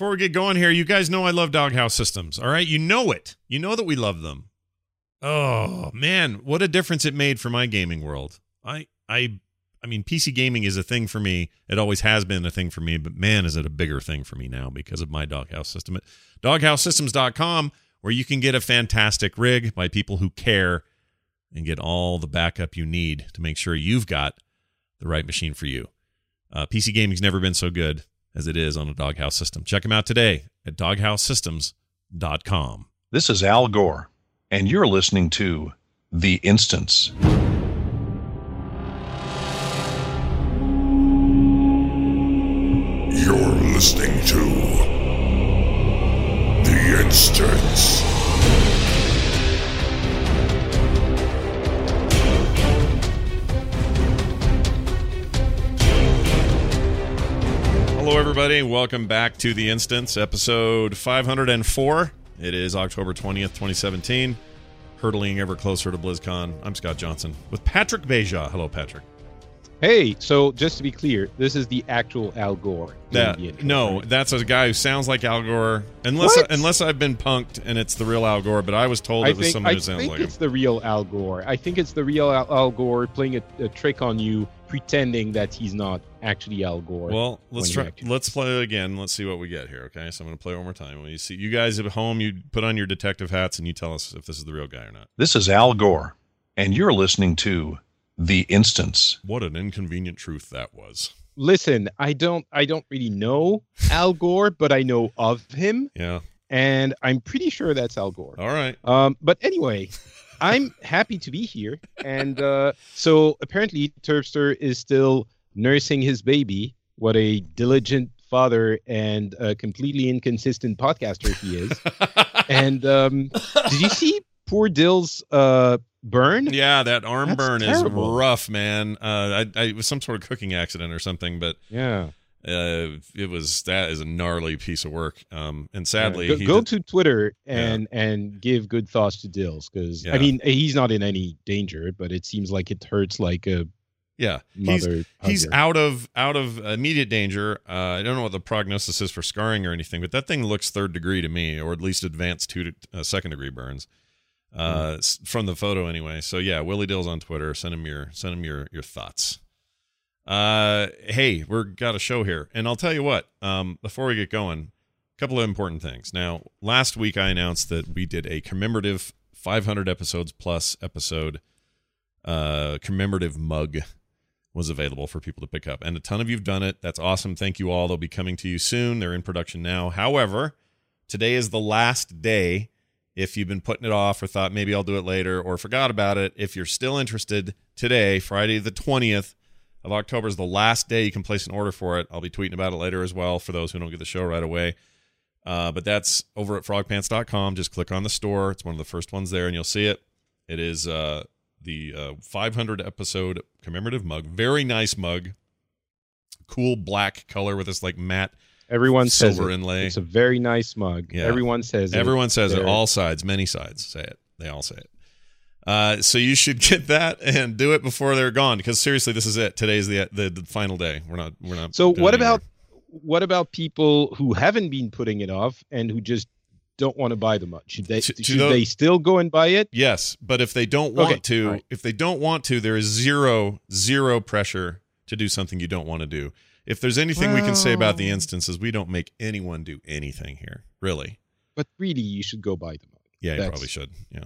Before we get going here, you guys know I love Doghouse Systems. All right, you know it. You know that we love them. Oh man, what a difference it made for my gaming world. I I I mean, PC gaming is a thing for me. It always has been a thing for me, but man, is it a bigger thing for me now because of my Doghouse system at doghousesystems.com, where you can get a fantastic rig by people who care and get all the backup you need to make sure you've got the right machine for you. Uh, PC gaming's never been so good as it is on a Doghouse system. Check them out today at doghousesystems.com. This is Al Gore, and you're listening to The Instance. You're listening to The Instance. Hello, everybody. Welcome back to The Instance, episode 504. It is October 20th, 2017. Hurtling ever closer to BlizzCon. I'm Scott Johnson with Patrick Beja. Hello, Patrick. Hey, so just to be clear, this is the actual Al Gore. That, intro, no, right? that's a guy who sounds like Al Gore. Unless What? unless I've been punked and it's the real Al Gore, but I was told I it was think, someone I who sounds think like him. it's the real Al Gore. I think it's the real Al, Al Gore playing a, a trick on you, pretending that he's not actually Al Gore. Well, let's try. actually- Let's play it again. Let's see what we get here. Okay, so I'm going to play it one more time. When you see you guys at home, you put on your detective hats and you tell us if this is the real guy or not. This is Al Gore, and you're listening to The Instance. What an inconvenient truth that was. Listen, I don't, I don't really know Al Gore, but I know of him, Yeah. and I'm pretty sure that's Al Gore. All right. Um, but anyway, I'm happy to be here. And uh, so apparently, Turpster is still nursing his baby. What a diligent father and a completely inconsistent podcaster he is. and um, did you see poor Dill's uh, burn? Yeah, that arm That's burn terrible. is rough, man. Uh, I, I, it was some sort of cooking accident or something, but Yeah. Uh, it was that is a gnarly piece of work. Um, and sadly, go, he go did- to Twitter and and give good thoughts to Dills because Yeah. I mean he's not in any danger, but it seems like it hurts like a yeah, he's mother. he's hugger. out of out of immediate danger. Uh, I don't know what the prognosis is for scarring or anything, but that thing looks third degree to me, or at least advanced two to uh, second degree burns. Uh, s- from the photo anyway. So yeah, Willie Dill's on Twitter. Send him your send him your your thoughts. Uh, hey, we're got a show here, and I'll tell you what. Um, before we get going, a couple of important things. Now, last week I announced that we did a commemorative 500 episodes plus episode uh commemorative mug was available for people to pick up. And a ton of you've done it. That's awesome. Thank you all. They'll be coming to you soon. They're in production now. However, today is the last day. If you've been putting it off or thought maybe I'll do it later or forgot about it, if you're still interested, today, Friday the 20th of October is the last day you can place an order for it. I'll be tweeting about it later as well for those who don't get the show right away. Uh, but that's over at frogpants.com. Just click on the store. It's one of the first ones there, and you'll see it. It is uh, the uh, 500 episode commemorative mug. Very nice mug. Cool black color with this like matte Everyone says silver it. inlay. It's a very nice mug. Yeah. Everyone says it. Everyone says it. All sides, many sides say it. They all say it. Uh, so you should get that and do it before they're gone. Because seriously, this is it. Today's the, the the final day. We're not we're not. So what about anymore. what about people who haven't been putting it off and who just don't want to buy the mug? Should they To- to should tho- they still go and buy it? Yes, but if they don't want Okay, to, right. if they don't want to, there is zero zero pressure to do something you don't want to do. If there's anything we can say about the instances, we don't make anyone do anything here. Really. But really, you should go buy the mug. Yeah, you probably should. Yeah.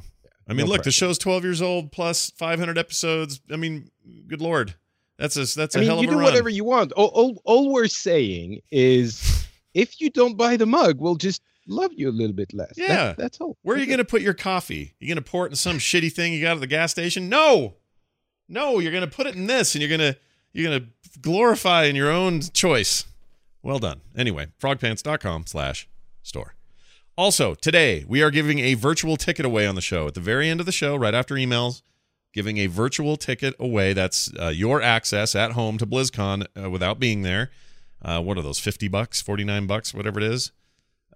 I mean, no look, the show's 12 years old plus 500 episodes. I mean, good lord. That's a that's a I mean, hell you of a run. You do whatever you want. All, all, all we're saying is, if you don't buy the mug, we'll just love you a little bit less. That- Yeah. that's all. Where are you going to put your coffee? You going to pour it in some shitty thing you got at the gas station? No. No, you're going to put it in this and you're going to you're going to glorify in your own choice Well done. Anyway, frogpants.com slash store. Also, today we are giving a virtual ticket away on the show. At the very end of the show, right after emails, giving a virtual ticket away. That's uh, your access at home to BlizzCon uh, without being there. Uh, what are those? Fifty bucks, forty nine bucks, whatever it is.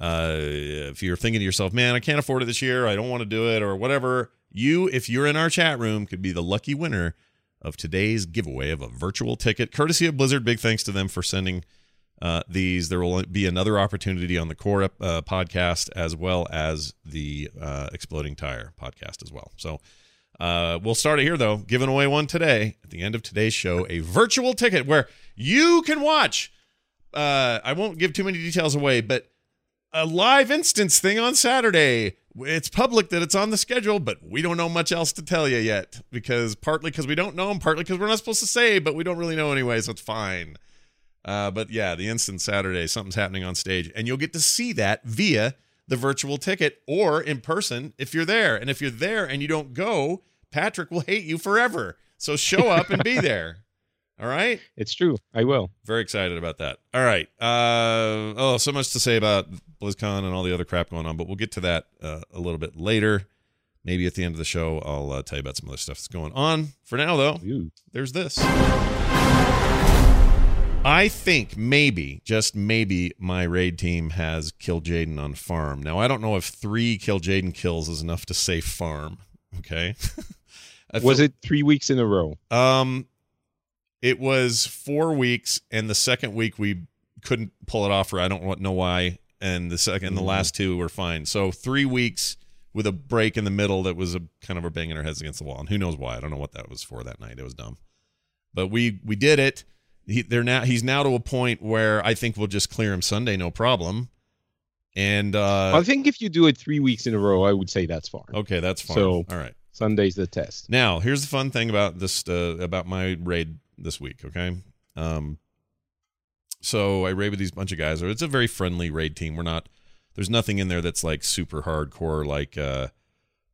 Uh, if you're thinking to yourself, "Man, I can't afford it this year. I don't want to do it," or whatever, you, if you're in our chat room, could be the lucky winner of today's giveaway of a virtual ticket, courtesy of Blizzard. Big thanks to them for sending uh, these. There will be another opportunity on the core uh, podcast as well as the uh, Exploding Tire podcast as well. So uh, we'll start it here though, giving away one today at the end of today's show, a virtual ticket where you can watch. Uh, I won't give too many details away, but a live instance thing on Saturday. It's public that it's on the schedule, but we don't know much else to tell you yet because partly because we don't know and partly because we're not supposed to say, but we don't really know anyway, so it's fine. Uh, but yeah, the instant Saturday, something's happening on stage, and you'll get to see that via the virtual ticket or in person if you're there. And if you're there and you don't go, Patrick will hate you forever. So show up and be there. All right. It's true. I will. Very excited about that. All right. Uh, oh, so much to say about BlizzCon and all the other crap going on, but we'll get to that uh, a little bit later. Maybe at the end of the show, I'll uh, tell you about some other stuff that's going on. For now, though, Ooh. there's this. I think maybe, just maybe, my raid team has Kil'jaeden on farm. Now, I don't know if three Kil'jaeden kills is enough to say farm. Okay. Was feel- it three weeks in a row? Um, it was four weeks, and the second week we couldn't pull it off, or I don't know why. And the second, the Mhm. last two were fine. So three weeks with a break in the middle that was a kind of a banging our heads against the wall, and who knows why? I don't know what that was for that night. It was dumb, but we we did it. He, they're now he's now to a point where I think we'll just clear him Sunday, no problem. And uh, I think if you do it three weeks in a row, I would say that's fine. okay, that's fine. So- All right. Sunday's the test. Now, here's the fun thing about this uh, about my raid this week. Okay, um, so I raid with these bunch of guys. It's a very friendly raid team. We're not. There's nothing in there that's like super hardcore, like uh,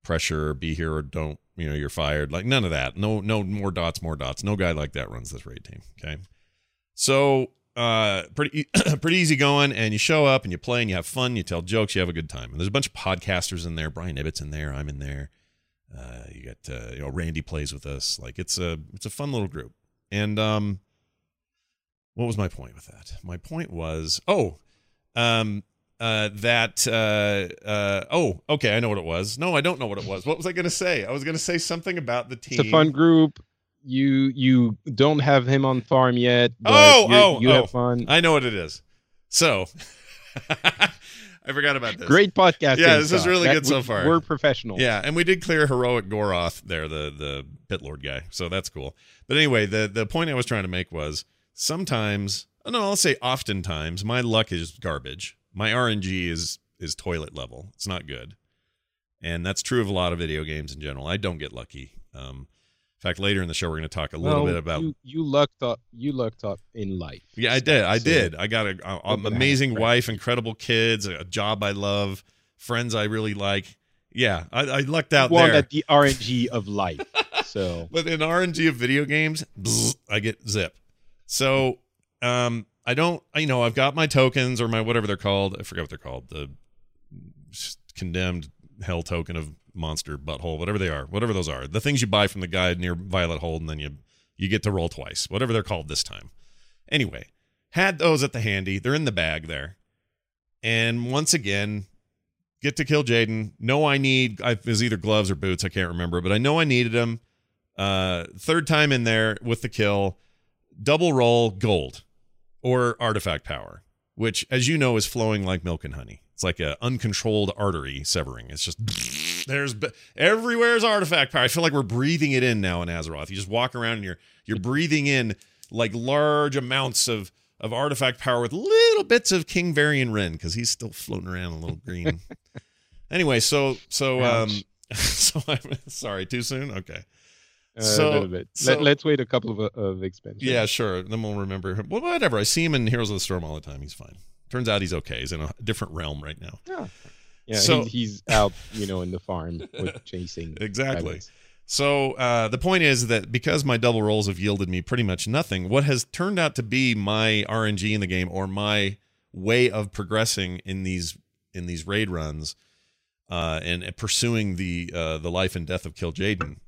pressure, be here or don't. You know, you're fired. Like none of that. No, no more dots, more dots. No guy like that runs this raid team. Okay, so uh, pretty pretty easy going, and you show up and you play and you have fun. You tell jokes. You have a good time. And there's a bunch of podcasters in there. Brian Ibbott's in there. I'm in there. Uh, you got uh, you know Randy plays with us. Like it's a it's a fun little group. And um, what was my point with that? My point was oh, um, uh, that uh, uh, oh okay I know what it was. No, I don't know what it was. What was I going to say? I was going to say something about the team. It's a fun group. You you don't have him on farm yet. Oh, oh, you oh. have fun. I know what it is. So I forgot about this. Great podcast. Yeah, this is really good so we, far. We're professional. Yeah, and we did clear heroic Goroth there, the the pit lord guy. So that's cool. But anyway, the the point I was trying to make was sometimes, oh, no, I'll say oftentimes, my luck is garbage. My RNG is is toilet level. It's not good, and that's true of a lot of video games in general. I don't get lucky. Um, fact, later in the show, we're going to talk a little Well, bit about you, you lucked up. You lucked up in life. yeah, I did. I So- did. I got a, a- Hope it amazing wife, incredible kids, a job I love, friends I really like. Yeah, I, I lucked out One there. at the RNG of life. So But in RNG of video games, bzz, I get zip. So um, I don't. You know, I've got my tokens or my whatever they're called. I forget what they're called. The condemned hell token of monster butthole, whatever they are, whatever those are. The things you buy from the guy near Violet Hold, and then you you get to roll twice, whatever they're called this time. Anyway, had those at the handy. They're in the bag there, and once again. Get to Kil'jaeden. No, I need. I, was either gloves or boots. I can't remember, but I know I needed them. Uh, third time in there with the kill, double roll gold or artifact power, which, as you know, is flowing like milk and honey. It's like a uncontrolled artery severing. It's just there's everywhere's artifact power. I feel like we're breathing it in now in Azeroth. You just walk around and you're you're breathing in like large amounts of of artifact power with little bits of King Varian Wrynn because he's still floating around a little green. anyway, so so um so I'm sorry, too soon. Okay. uh, So- a little bit. so- Let, us wait a couple of of expansions. Yeah, sure. Then we'll remember. Well, whatever. I see him in Heroes of the Storm all the time. He's fine. Turns out he's okay. He's in a different realm right now. Yeah, So- he's, he's out, you know, in the farm with chasing. Exactly. rabbits. So uh, the point is that because my double rolls have yielded me pretty much nothing, what has turned out to be my RNG in the game or my way of progressing in these in these raid runs uh, and pursuing the uh, the life and death of Kil'jaeden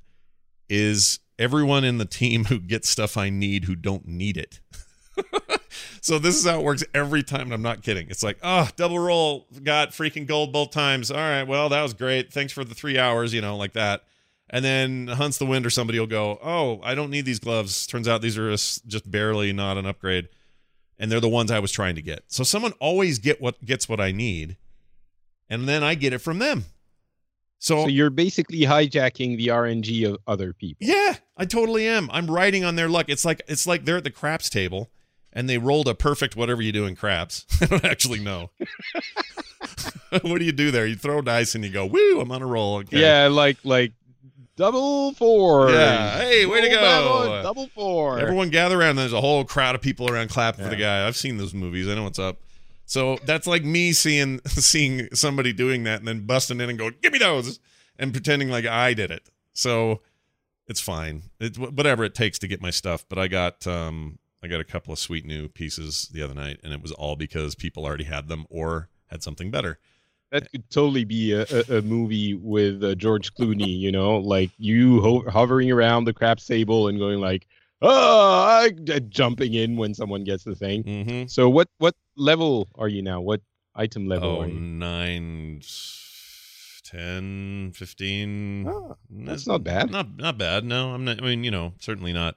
is everyone in the team who gets stuff I need who don't need it. so this is how it works every time, and I'm not kidding. It's like, oh, double roll, got freaking gold both times. All right, well, that was great. Thanks for the three hours, you know, like that. And then Hunts the Wind or somebody will go, oh, I don't need these gloves. Turns out these are just barely not an upgrade, and they're the ones I was trying to get. So someone always get what gets what I need, and then I get it from them. So, So you're basically hijacking the RNG of other people. Yeah, I totally am. I'm riding on their luck. It's like it's like they're at the craps table and they rolled a perfect whatever you do in craps. I don't actually know. what do you do there? You throw dice and you go, "Woo, I'm on a roll." Okay. Yeah, like like double four. Yeah. Hey, way to go. Double four. Everyone gather around. There's a whole crowd of people around clapping for the guy. I've seen those movies. I know what's up. So that's like me seeing seeing somebody doing that and then busting in and going, "Give me those," and pretending like I did it. So it's fine. It's whatever it takes to get my stuff. But I got um I got a couple of sweet new pieces the other night, and it was all because people already had them or had something better. That could totally be a, a, a movie with uh, George Clooney. You know, like you ho- hovering around the crap table and going like, "Oh," I, jumping in when someone gets the thing. Mm-hmm. So what what level are you now? What item level Oh, are you? nine, 10, 15. Oh, that's not bad. Not not bad. No, I'm not. I mean, you know, certainly not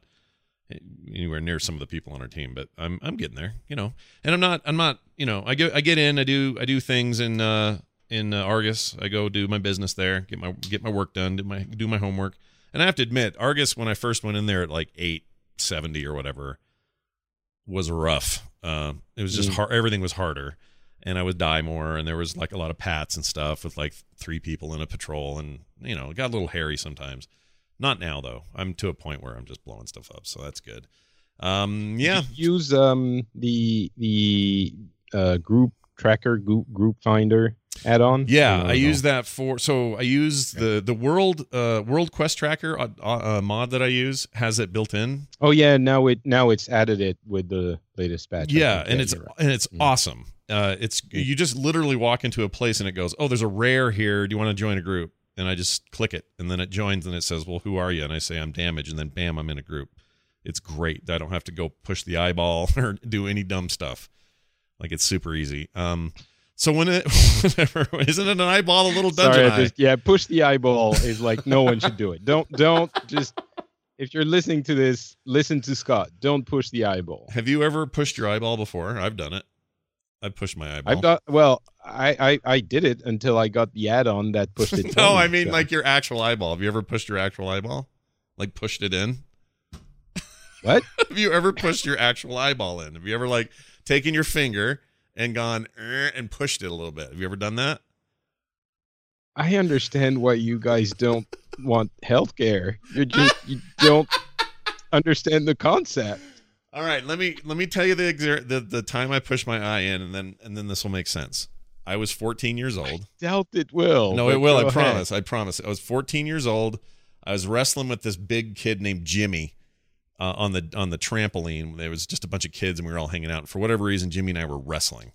anywhere near some of the people on our team, but I'm I'm getting there. You know, and I'm not I'm not. You know, I get I get in. I do I do things in uh in uh, Argus. I go do my business there. Get my get my work done. Do my do my homework. And I have to admit, Argus when I first went in there at like eight seventy or whatever was rough. Uh, it was just Mm. hard. Everything was harder and I would die more. And there was like a lot of pats and stuff with like three people in a patrol, and you know, it got a little hairy sometimes. Not now though. I'm to a point where I'm just blowing stuff up, so that's good. Um, yeah, use um the the uh, group tracker group group finder add-on. yeah. Or I use that for. So I use the the world uh world quest tracker uh, uh, mod that I use has it built in. Oh yeah, now it now it's added it with the latest patch. Yeah, and it's right. and it's Mm. awesome. Uh, it's you just literally walk into a place and it goes, "Oh, there's a rare here. Do you want to join a group?" And I just click it, and then it joins, and it says, "Well, who are you?" And I say, "I'm damaged," and then bam, I'm in a group. It's great. I don't have to go push the eyeball or do any dumb stuff. Like it's super easy. Um, so when it whenever isn't it an eyeball a little dungeon Sorry, just yeah, push the eyeball is like no one should do it. Don't don't just if you're listening to this, listen to Scott. Don't push the eyeball. Have you ever pushed your eyeball before? I've done it. I've pushed my eyeball. I've done well. I, I I did it until I got the add-on that pushed it. no, I mean so. like your actual eyeball. Have you ever pushed your actual eyeball? Like pushed it in? what? Have you ever pushed your actual eyeball in? Have you ever like taken your finger and gone "Er," and pushed it a little bit? Have you ever done that? I understand why you guys don't want healthcare. You just you don't understand the concept. All right, let me let me tell you the the the time I pushed my eye in, and then and then this will make sense. I was 14 years old. Doubt it will. No, it will. I ahead. promise. I promise. I was 14 years old. I was wrestling with this big kid named Jimmy uh, on the on the trampoline. There was just a bunch of kids, and we were all hanging out. And for whatever reason, Jimmy and I were wrestling.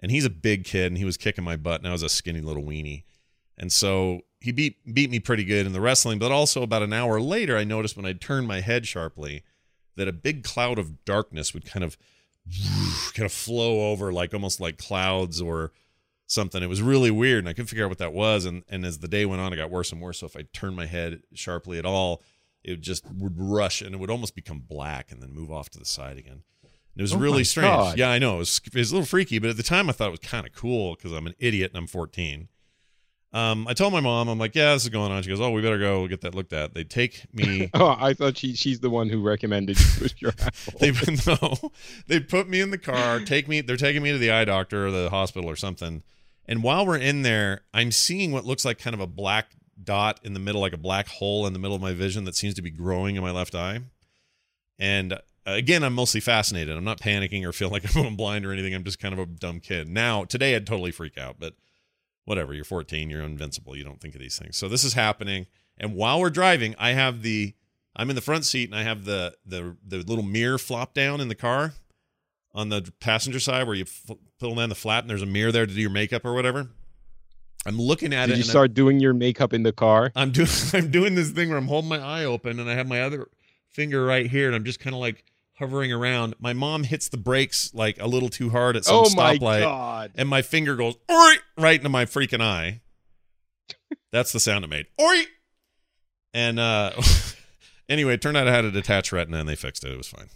And he's a big kid, and he was kicking my butt, and I was a skinny little weenie. And so he beat beat me pretty good in the wrestling. But also about an hour later, I noticed when I turned my head sharply that a big cloud of darkness would kind of kind of flow over, like almost like clouds or something. It was really weird, and I couldn't figure out what that was. And and as the day went on, it got worse and worse. So if I turned my head sharply at all, it just would rush and it would almost become black and then move off to the side again. And it was Oh really strange. God. Yeah, I know. It was, it was a little freaky, but at the time I thought it was kind of cool because I'm an idiot and I'm 14. Um, I told my mom, I'm like, yeah, this is going on. She goes, oh, we better go get that looked at. They take me. Oh, I thought she she's the one who recommended you push your eyeball. they no, they put me in the car, take me. They're taking me to the eye doctor or the hospital or something. And while we're in there, I'm seeing what looks like kind of a black dot in the middle, like a black hole in the middle of my vision that seems to be growing in my left eye. And uh, again, I'm mostly fascinated. I'm not panicking or feel like I'm going blind or anything. I'm just kind of a dumb kid. Now, today, I'd totally freak out, but whatever. You're 14. You're invincible. You don't think of these things. So this is happening. And while we're driving, I have the I'm in the front seat and I have the the the little mirror flop down in the car on the passenger side where you f- pull down the flap and there's a mirror there to do your makeup or whatever. I'm looking at it. Did it. you and I'm- start doing your makeup in the car? I'm doing I'm doing this thing where I'm holding my eye open and I have my other finger right here and I'm just kind of like hovering around. My mom hits the brakes like a little too hard at some oh my stoplight god! and my finger goes right into my freaking eye. That's the sound it made. Oi! And uh anyway, it turned out I had a detached retina and they fixed it. It was fine.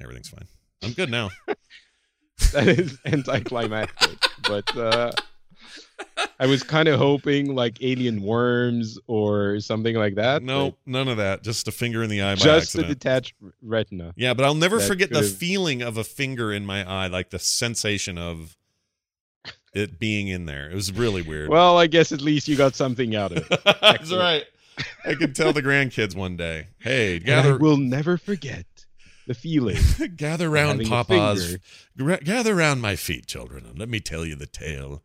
Everything's fine. I'm good now. that is anticlimactic. but uh, I was kind of hoping like alien worms or something like that. no, none of that. Just a finger in the eye just the detached retina. Yeah, but I'll never That forget the could've- feeling of a finger in my eye, like the sensation of it being in there. It was really weird. Well, I guess at least you got something out of it. That's right. I could tell the grandkids one day, hey, And I will never forget the feeling. gather round Papa's gather round my feet, children, and let me tell you the tale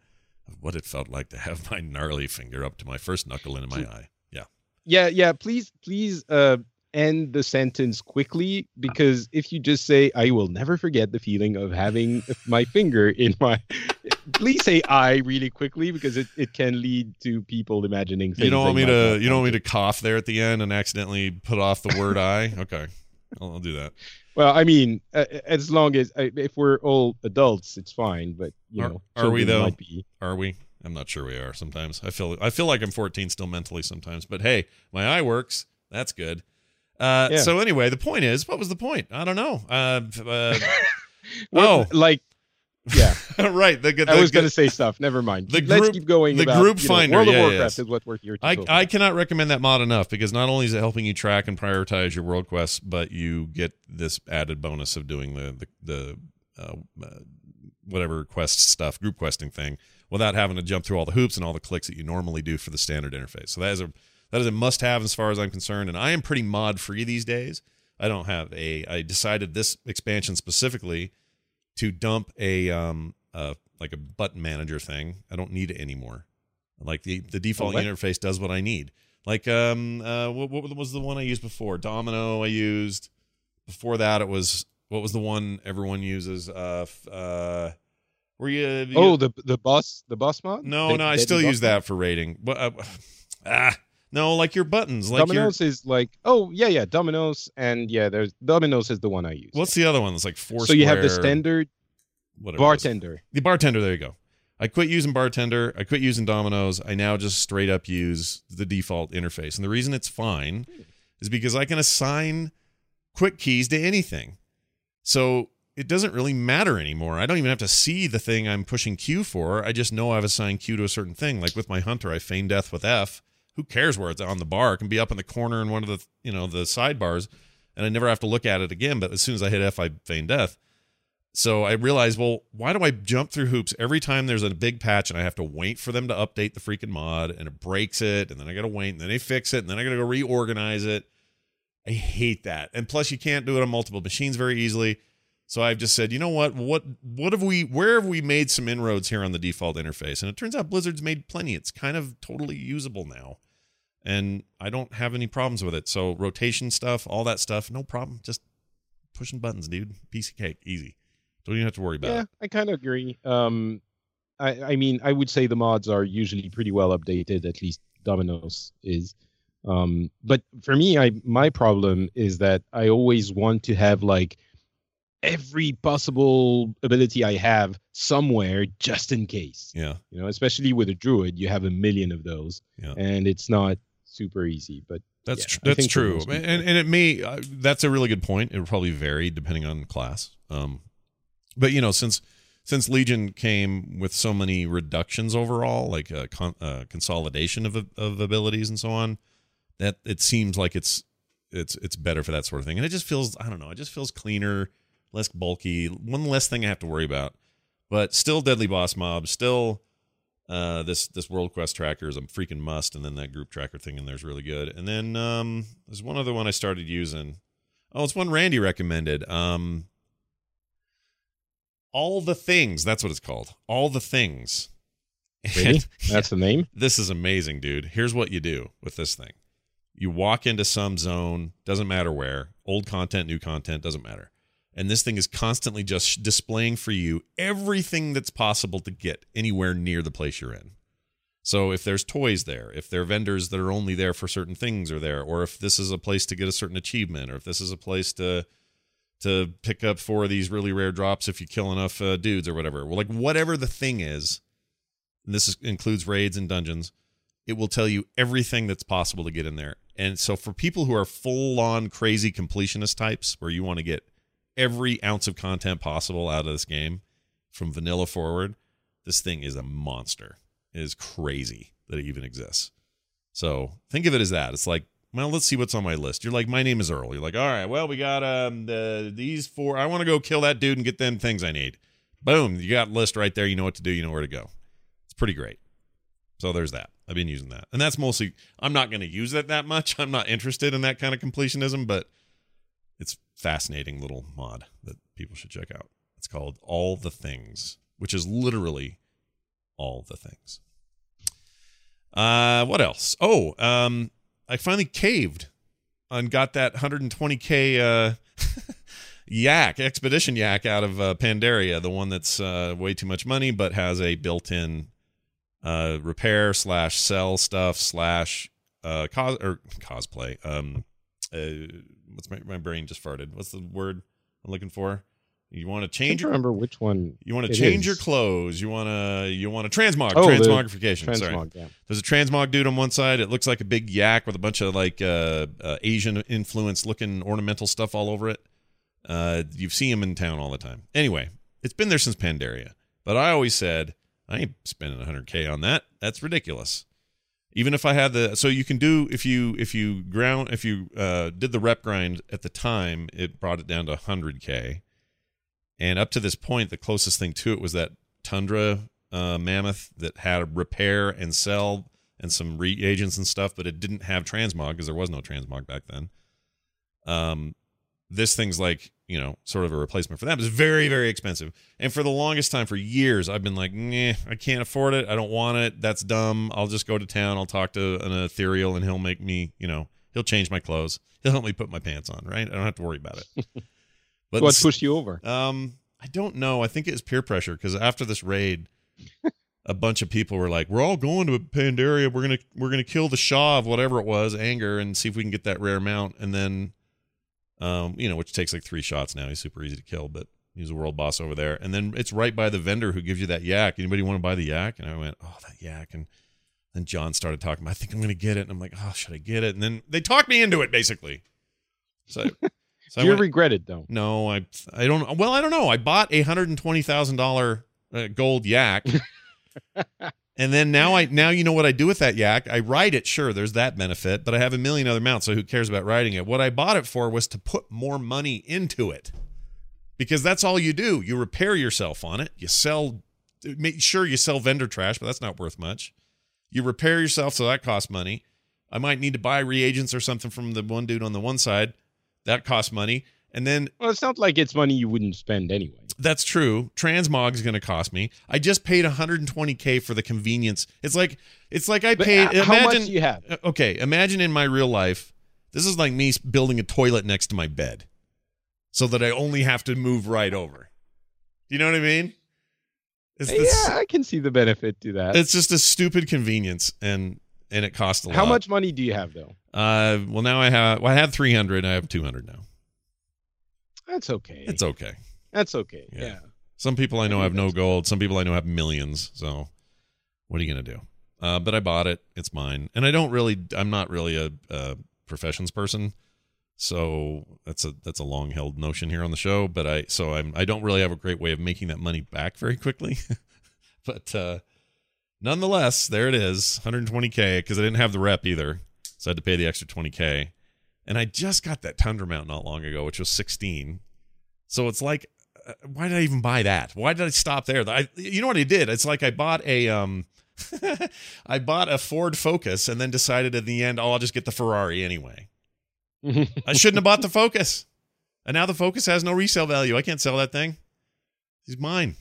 of what it felt like to have my gnarly finger up to my first knuckle in my eye. Yeah. Yeah, yeah. Please, please, uh, end the sentence quickly because if you just say, "I will never forget the feeling of having my finger in my," please say "I" really quickly because it, it can lead to people imagining things. You don't want me to you don't want me to cough there at the end and accidentally put off the word I? Okay. I'll, I'll do that. Well, I mean, uh, as long as uh, if we're all adults, it's fine. But you Are- know, are we, though? Might be. Are we? I'm not sure we are sometimes. I feel I feel like I'm 14 still mentally sometimes, but hey, my eye works. That's good. Uh, Yeah. So anyway, the point is, what was the point? I don't know. Uh, uh, Well, oh, like, yeah, right. The, the, I was gonna say stuff. Never mind. the Let's group- keep going. the about, group you know, finder, World of yeah, Warcraft yes. is what we're here to I, I cannot recommend that mod enough because not only is it helping you track and prioritize your world quests, but you get this added bonus of doing the the, the uh, uh, whatever quest stuff, group questing thing, without having to jump through all the hoops and all the clicks that you normally do for the standard interface. So that is a that is a must have as far as I'm concerned. And I am pretty mod free these days. I don't have a. I decided this expansion specifically to dump a um uh like a button manager thing. I don't need it anymore. Like the the default interface does what I need. Like um uh what, what was the one I used before? Domino I used. Before that it was what was the one everyone uses? Uh uh were you, you Oh, the the bus the bus mod. no Dead- no I still use mod? that for rating. But uh, ah no like your buttons like your is like, oh yeah, yeah, Domino's, and yeah, there's Domino's is the one I use. what's the other one? It's like four. so you have the standard whatever bartender. The bartender, there you go. I quit using bartender. I quit using Domino's. I now just straight up use the default interface. And the reason it's fine is because I can assign quick keys to anything. So it doesn't really matter anymore. I don't even have to see the thing I'm pushing Q for. I just know I've assigned Q to a certain thing. Like with my hunter, I feign death with F. Who cares where it's on the bar? It can be up in the corner in one of the you know the sidebars, and I never have to look at it again. But as soon as I hit F, I feign death. So I realized, well, why do I jump through hoops every time there's a big patch and I have to wait for them to update the freaking mod and it breaks it and then I got to wait and then they fix it and then I got to go reorganize it. I hate that. And plus you can't do it on multiple machines very easily. So I've just said, you know what? What what have we where have we made some inroads here on the default interface? And it turns out Blizzard's made plenty. It's kind of totally usable now. And I don't have any problems with it. So rotation stuff, all that stuff, no problem. Just pushing buttons, dude. Piece of cake, easy. Don't even have to worry about Yeah, it. I kind of agree. Um, I I mean, I would say the mods are usually pretty well updated. At least Domino's is. Um, but for me, I my problem is that I always want to have like every possible ability I have somewhere just in case. Yeah. You know, especially with a druid, you have a million of those, Yeah. and it's not super easy. But That's Yeah, tr- that's true, and and it may uh, that's a really good point. It will probably vary depending on class. Um, but you know, since since Legion came with so many reductions overall, like a con- uh, consolidation of of abilities and so on, that it seems like it's it's it's better for that sort of thing. And it just feels I don't know, it just feels cleaner, less bulky, one less thing I have to worry about. But still, deadly boss mob, still uh, this this world quest tracker is a freaking must, and then that group tracker thing in there is really good. And then um, there's one other one I started using. Oh, it's one Randy recommended. Um, all the things. That's what it's called. All the things. really, that's the name. this is amazing, dude. Here's what you do with this thing. You walk into some zone, doesn't matter where, old content, new content, doesn't matter. And this thing is constantly just displaying for you everything that's possible to get anywhere near the place you're in. So if there's toys there, if there are vendors that are only there for certain things are there, or if this is a place to get a certain achievement, or if this is a place to to pick up four of these really rare drops if you kill enough uh, dudes or whatever. Well, like whatever the thing is, and this is, includes raids and dungeons, it will tell you everything that's possible to get in there. And so for people who are full on crazy completionist types, where you want to get every ounce of content possible out of this game from vanilla forward, this thing is a monster. It is crazy that it even exists. So think of it as that. It's like well, let's see what's on my list. You're like, my name is Earl. You're like, all right, well, we got um the these four. I want to go kill that dude and get them things I need. Boom, you got list right there. You know what to do. You know where to go. It's pretty great. So there's that. I've been using that, and that's mostly. I'm not going to use it that much. I'm not interested in that kind of completionism, but it's fascinating little mod that people should check out. It's called All the Things, which is literally all the things. Uh, what else? Oh, um, I finally caved and got that 120k uh, yak expedition yak out of uh, Pandaria, the one that's uh, way too much money but has a built-in uh, repair slash sell stuff slash uh, cos or cosplay. Um, uh, what's my my brain just farted? What's the word I'm looking for? You want to change can't remember which one. you want to change is. your clothes. You want to you want to transmog Oh, transmogrification. Sorry. Yeah. There's a transmog dude on one side. It looks like a big yak with a bunch of like uh, uh, Asian influence looking ornamental stuff all over it. Uh, you see him in town all the time. Anyway, it's been there since Pandaria. But I always said I ain't spending 100k on that. That's ridiculous. Even if I had the so you can do if you if you ground if you uh, did the rep grind at the time, it brought it down to 100k. And up to this point, the closest thing to it was that Tundra uh, Mammoth that had a repair and sell and some reagents and stuff, but it didn't have transmog because there was no transmog back then. Um, this thing's like you know sort of a replacement for that. It's very very expensive, and for the longest time, for years, I've been like, nah, I can't afford it. I don't want it. That's dumb. I'll just go to town. I'll talk to an ethereal, and he'll make me, you know, he'll change my clothes. He'll help me put my pants on. Right? I don't have to worry about it. But What pushed you over? um, I don't know. I think it was peer pressure because after this raid, a bunch of people were like, "We're all going to Pandaria. We're gonna we're gonna kill the Sha of whatever it was, anger, and see if we can get that rare mount." And then, um, you know, which takes like three shots now. He's super easy to kill, but he's a world boss over there. And then it's right by the vendor who gives you that yak. Anybody want to buy the yak? And I went, "Oh, that yak." And then John started talking. I think I'm gonna get it. And I'm like, "Oh, should I get it?" And then they talked me into it, basically. So. So you regret it though? no, I I don't. Well, I don't know. I bought a hundred and twenty thousand dollar uh, gold yak, and then now I now you know what I do with that yak. I ride it. Sure, there's that benefit, but I have a million other mounts. So who cares about riding it? What I bought it for was to put more money into it, because that's all you do. You repair yourself on it. You sell. Make sure you sell vendor trash, but that's not worth much. You repair yourself, so that costs money. I might need to buy reagents or something from the one dude on the one side. That costs money. And then Well, it's not like it's money you wouldn't spend anyway. That's true. Transmog is going to cost me. I just paid 120k for the convenience. It's like it's like I But paid. h- how much do you have? uh, Okay, imagine in my real life, this is like me building a toilet next to my bed, so that I only have to move right over. Do you know what I mean? It's this, yeah, I can see the benefit to that. It's just a stupid convenience, and and it costs a lot. How much money do you have though? Uh, well, now I have. Well, I had 300. I have 200 now. That's okay. It's okay. That's okay. Yeah. Yeah. Some people I know I have no gold. Some people I know have millions. So, what are you gonna do? Uh, but I bought it. It's mine, and I don't really. I'm not really a, a professions person. So that's a that's a long held notion here on the show. But I so I'm I don't really have a great way of making that money back very quickly. but uh, nonetheless, there it is, 120k because I didn't have the rep either, so I had to pay the extra 20k. And I just got that Tundra mount not long ago, which was 16. So it's like why did I even buy that? Why did I stop there? I, you know what I did? It's like I bought a um, I bought a Ford Focus and then decided at the end, oh, I'll just get the Ferrari anyway. I shouldn't have bought the Focus, and now the Focus has no resale value. I can't sell that thing. He's mine.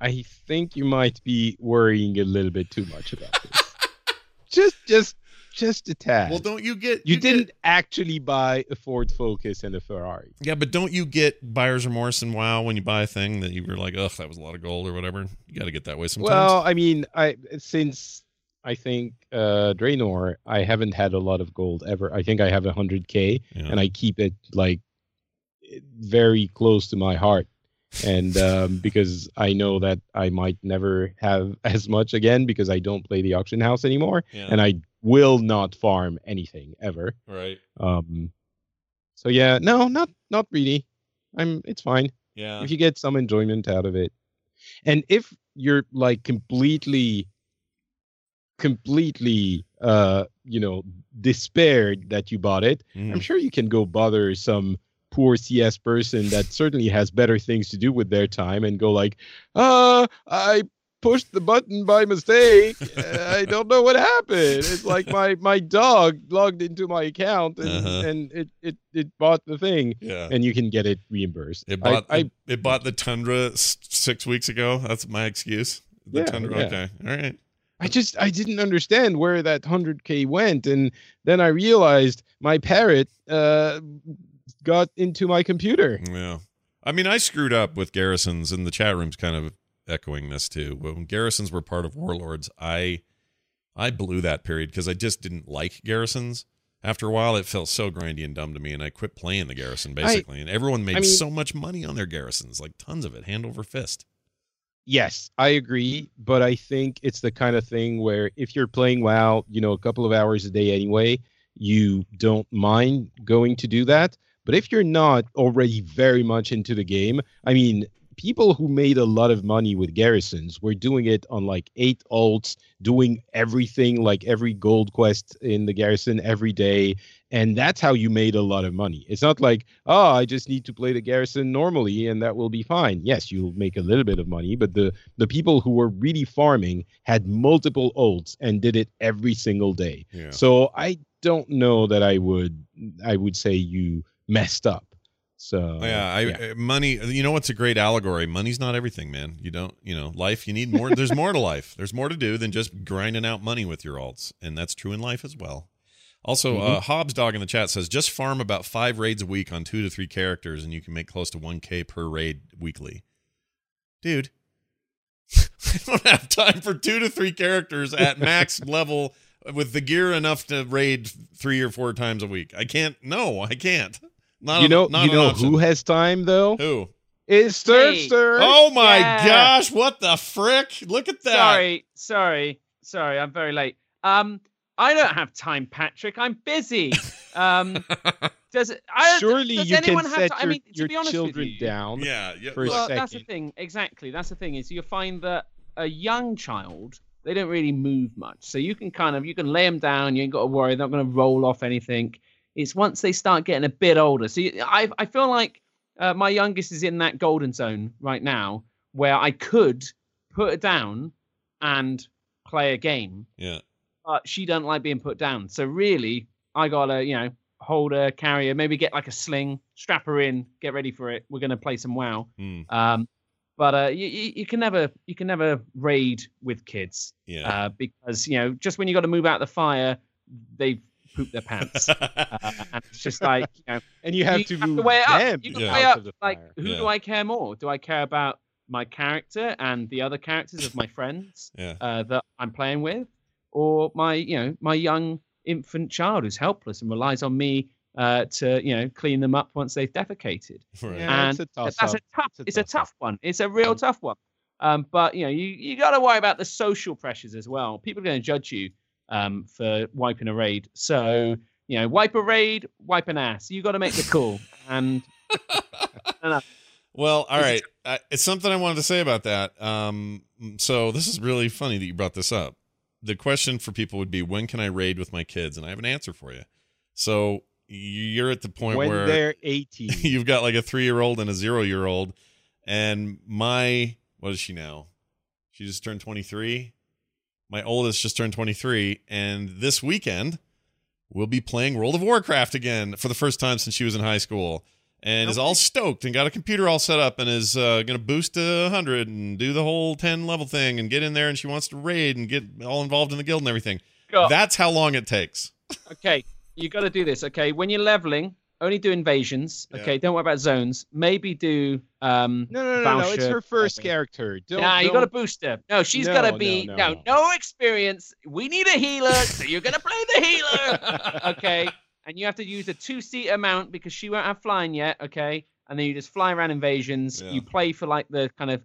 I think you might be worrying a little bit too much about this. just, just just a tad. Well, don't you get you, get- didn't actually buy a Ford Focus and a Ferrari. Yeah, but don't you get buyer's remorse and wow when you buy a thing that you were like, ugh, that was a lot of gold or whatever? You got to get that way sometimes. Well, I mean, I since I think uh Draenor, I haven't had a lot of gold ever. I think I have a hundred K Yeah. and I keep it like very close to my heart. And um, because I know that I might never have as much again because I don't play the auction house anymore, yeah. and I will not farm anything ever. right. Um, so yeah, no, not not really. I'm. It's fine Yeah. if you get some enjoyment out of it, and if you're like completely, completely, uh, you know, despaired that you bought it, Mm. I'm sure you can go bother some poor CS person that certainly has better things to do with their time and go like, uh, I pushed the button by mistake. Uh, I don't know what happened. It's like my my dog logged into my account and, Uh-huh. and it, it it bought the thing yeah. and you can get it reimbursed. It I- bought I, it, bought the Tundra six weeks ago. That's my excuse. The Yeah, Tundra. yeah. Okay. All right. I just I didn't understand where that 100k went and then I realized my parrot uh got into my computer. Yeah. I mean, I screwed up with garrisons, and the chat room's kind of echoing this too. When garrisons were part of warlords, I I blew that period because I just didn't like garrisons. After a while, it felt so grindy and dumb to me, and I quit playing the garrison basically. and everyone made I mean- so much money on their garrisons, like tons of it, hand over fist. Yes, I agree, but I think it's the kind of thing where if you're playing WoW, you know, a couple of hours a day anyway, you don't mind going to do that. But if you're not already very much into the game, I mean, people who made a lot of money with garrisons were doing it on like eight alts, doing everything like every gold quest in the garrison every day. And that's how you made a lot of money. It's not like, oh, I just need to play the garrison normally and that will be fine. Yes, you'll make a little bit of money, but the the people who were really farming had multiple alts and did it every single day. Yeah. So I don't know that I would I would say you messed up. So Oh, yeah, I uh, money. You know what's a great allegory? Money's not everything, man. You don't, you know, life. You need more. there's more to life. There's more to do than just grinding out money with your alts, and that's true in life as well. Also, uh, Hobbs Dog in the chat says just farm about five raids a week on two to three characters, and you can make close to one k per raid weekly. Dude, I don't have time for two to three characters at max level with the gear enough to raid three or four times a week. I can't. No, I can't. Not you an- know not you know who has time though? Who? It's Me. Sturfster. Oh my Yeah. gosh! What the frick? Look at that. Sorry, sorry, sorry. I'm very late. Um, I don't have time, Patrick. I'm busy. Um, does it? I, Surely does you anyone can have set to, I your, mean, to your be honest children with you, down. Yeah. yeah. For a look, Well, that's the thing. Exactly. That's the thing. Is you find that a young child they don't really move much, so you can kind of you can lay them down. You ain't got to worry. They're not going to roll off anything. It's once they start getting a bit older. So I I feel like uh, my youngest is in that golden zone right now where I could put her down and play a game, yeah. but she doesn't like being put down. So really, I gotta you know hold her, carry her, maybe get like a sling, strap her in, get ready for it. We're gonna play some WoW. Hmm. Um, but uh, you, you, you can never you can never raid with kids Yeah. uh, because you know just when you got to move out the fire, they poop their pants. uh, and it's just like you know And you have you to have to move weigh it up. them You can Yeah. weigh out up like who Yeah. do I care more? Do I care about my character and the other characters of my friends yeah. uh, that I'm playing with, or my you know my young infant child who's helpless and relies on me uh, to you know clean them up once they've defecated? Right. Yeah, it's and a toss that's a tough. It's a It's a toss up. tough one. It's a real tough one. Um, but you know, you you got to worry about the social pressures as well. People are going to judge you um, for wiping a raid. So you know, wipe a raid, wipe an ass. You got to make the call. And Well, all right. I, it's something I wanted to say about that. Um, so this is really funny that you brought this up. The question for people would be, when can I raid with my kids? And I have an answer for you. So you're at the point when where they're 18. you've got like a three year old and a zero year old, and my what is she now? She just turned twenty three. My oldest just turned twenty three, and this weekend we'll be playing World of Warcraft again for the first time since she was in high school, and is all stoked and got a computer all set up and is uh, gonna boost to hundred and do the whole ten level thing and get in there, and she wants to raid and get all involved in the guild and everything. That's how long it takes. Okay, you got to do this. Okay, when you're leveling, only do invasions. Yeah. Okay, don't worry about zones. Maybe do um. No, no, no, no. It's her first character. Don't, Nah, you don't- got to boost her. No, she's No, got to be no, no, no. no experience. We need a healer, so you're gonna play the healer. okay, and you have to use a two-seater mount because she won't have flying yet. Okay, and then you just fly around invasions. Yeah. You play for like the kind of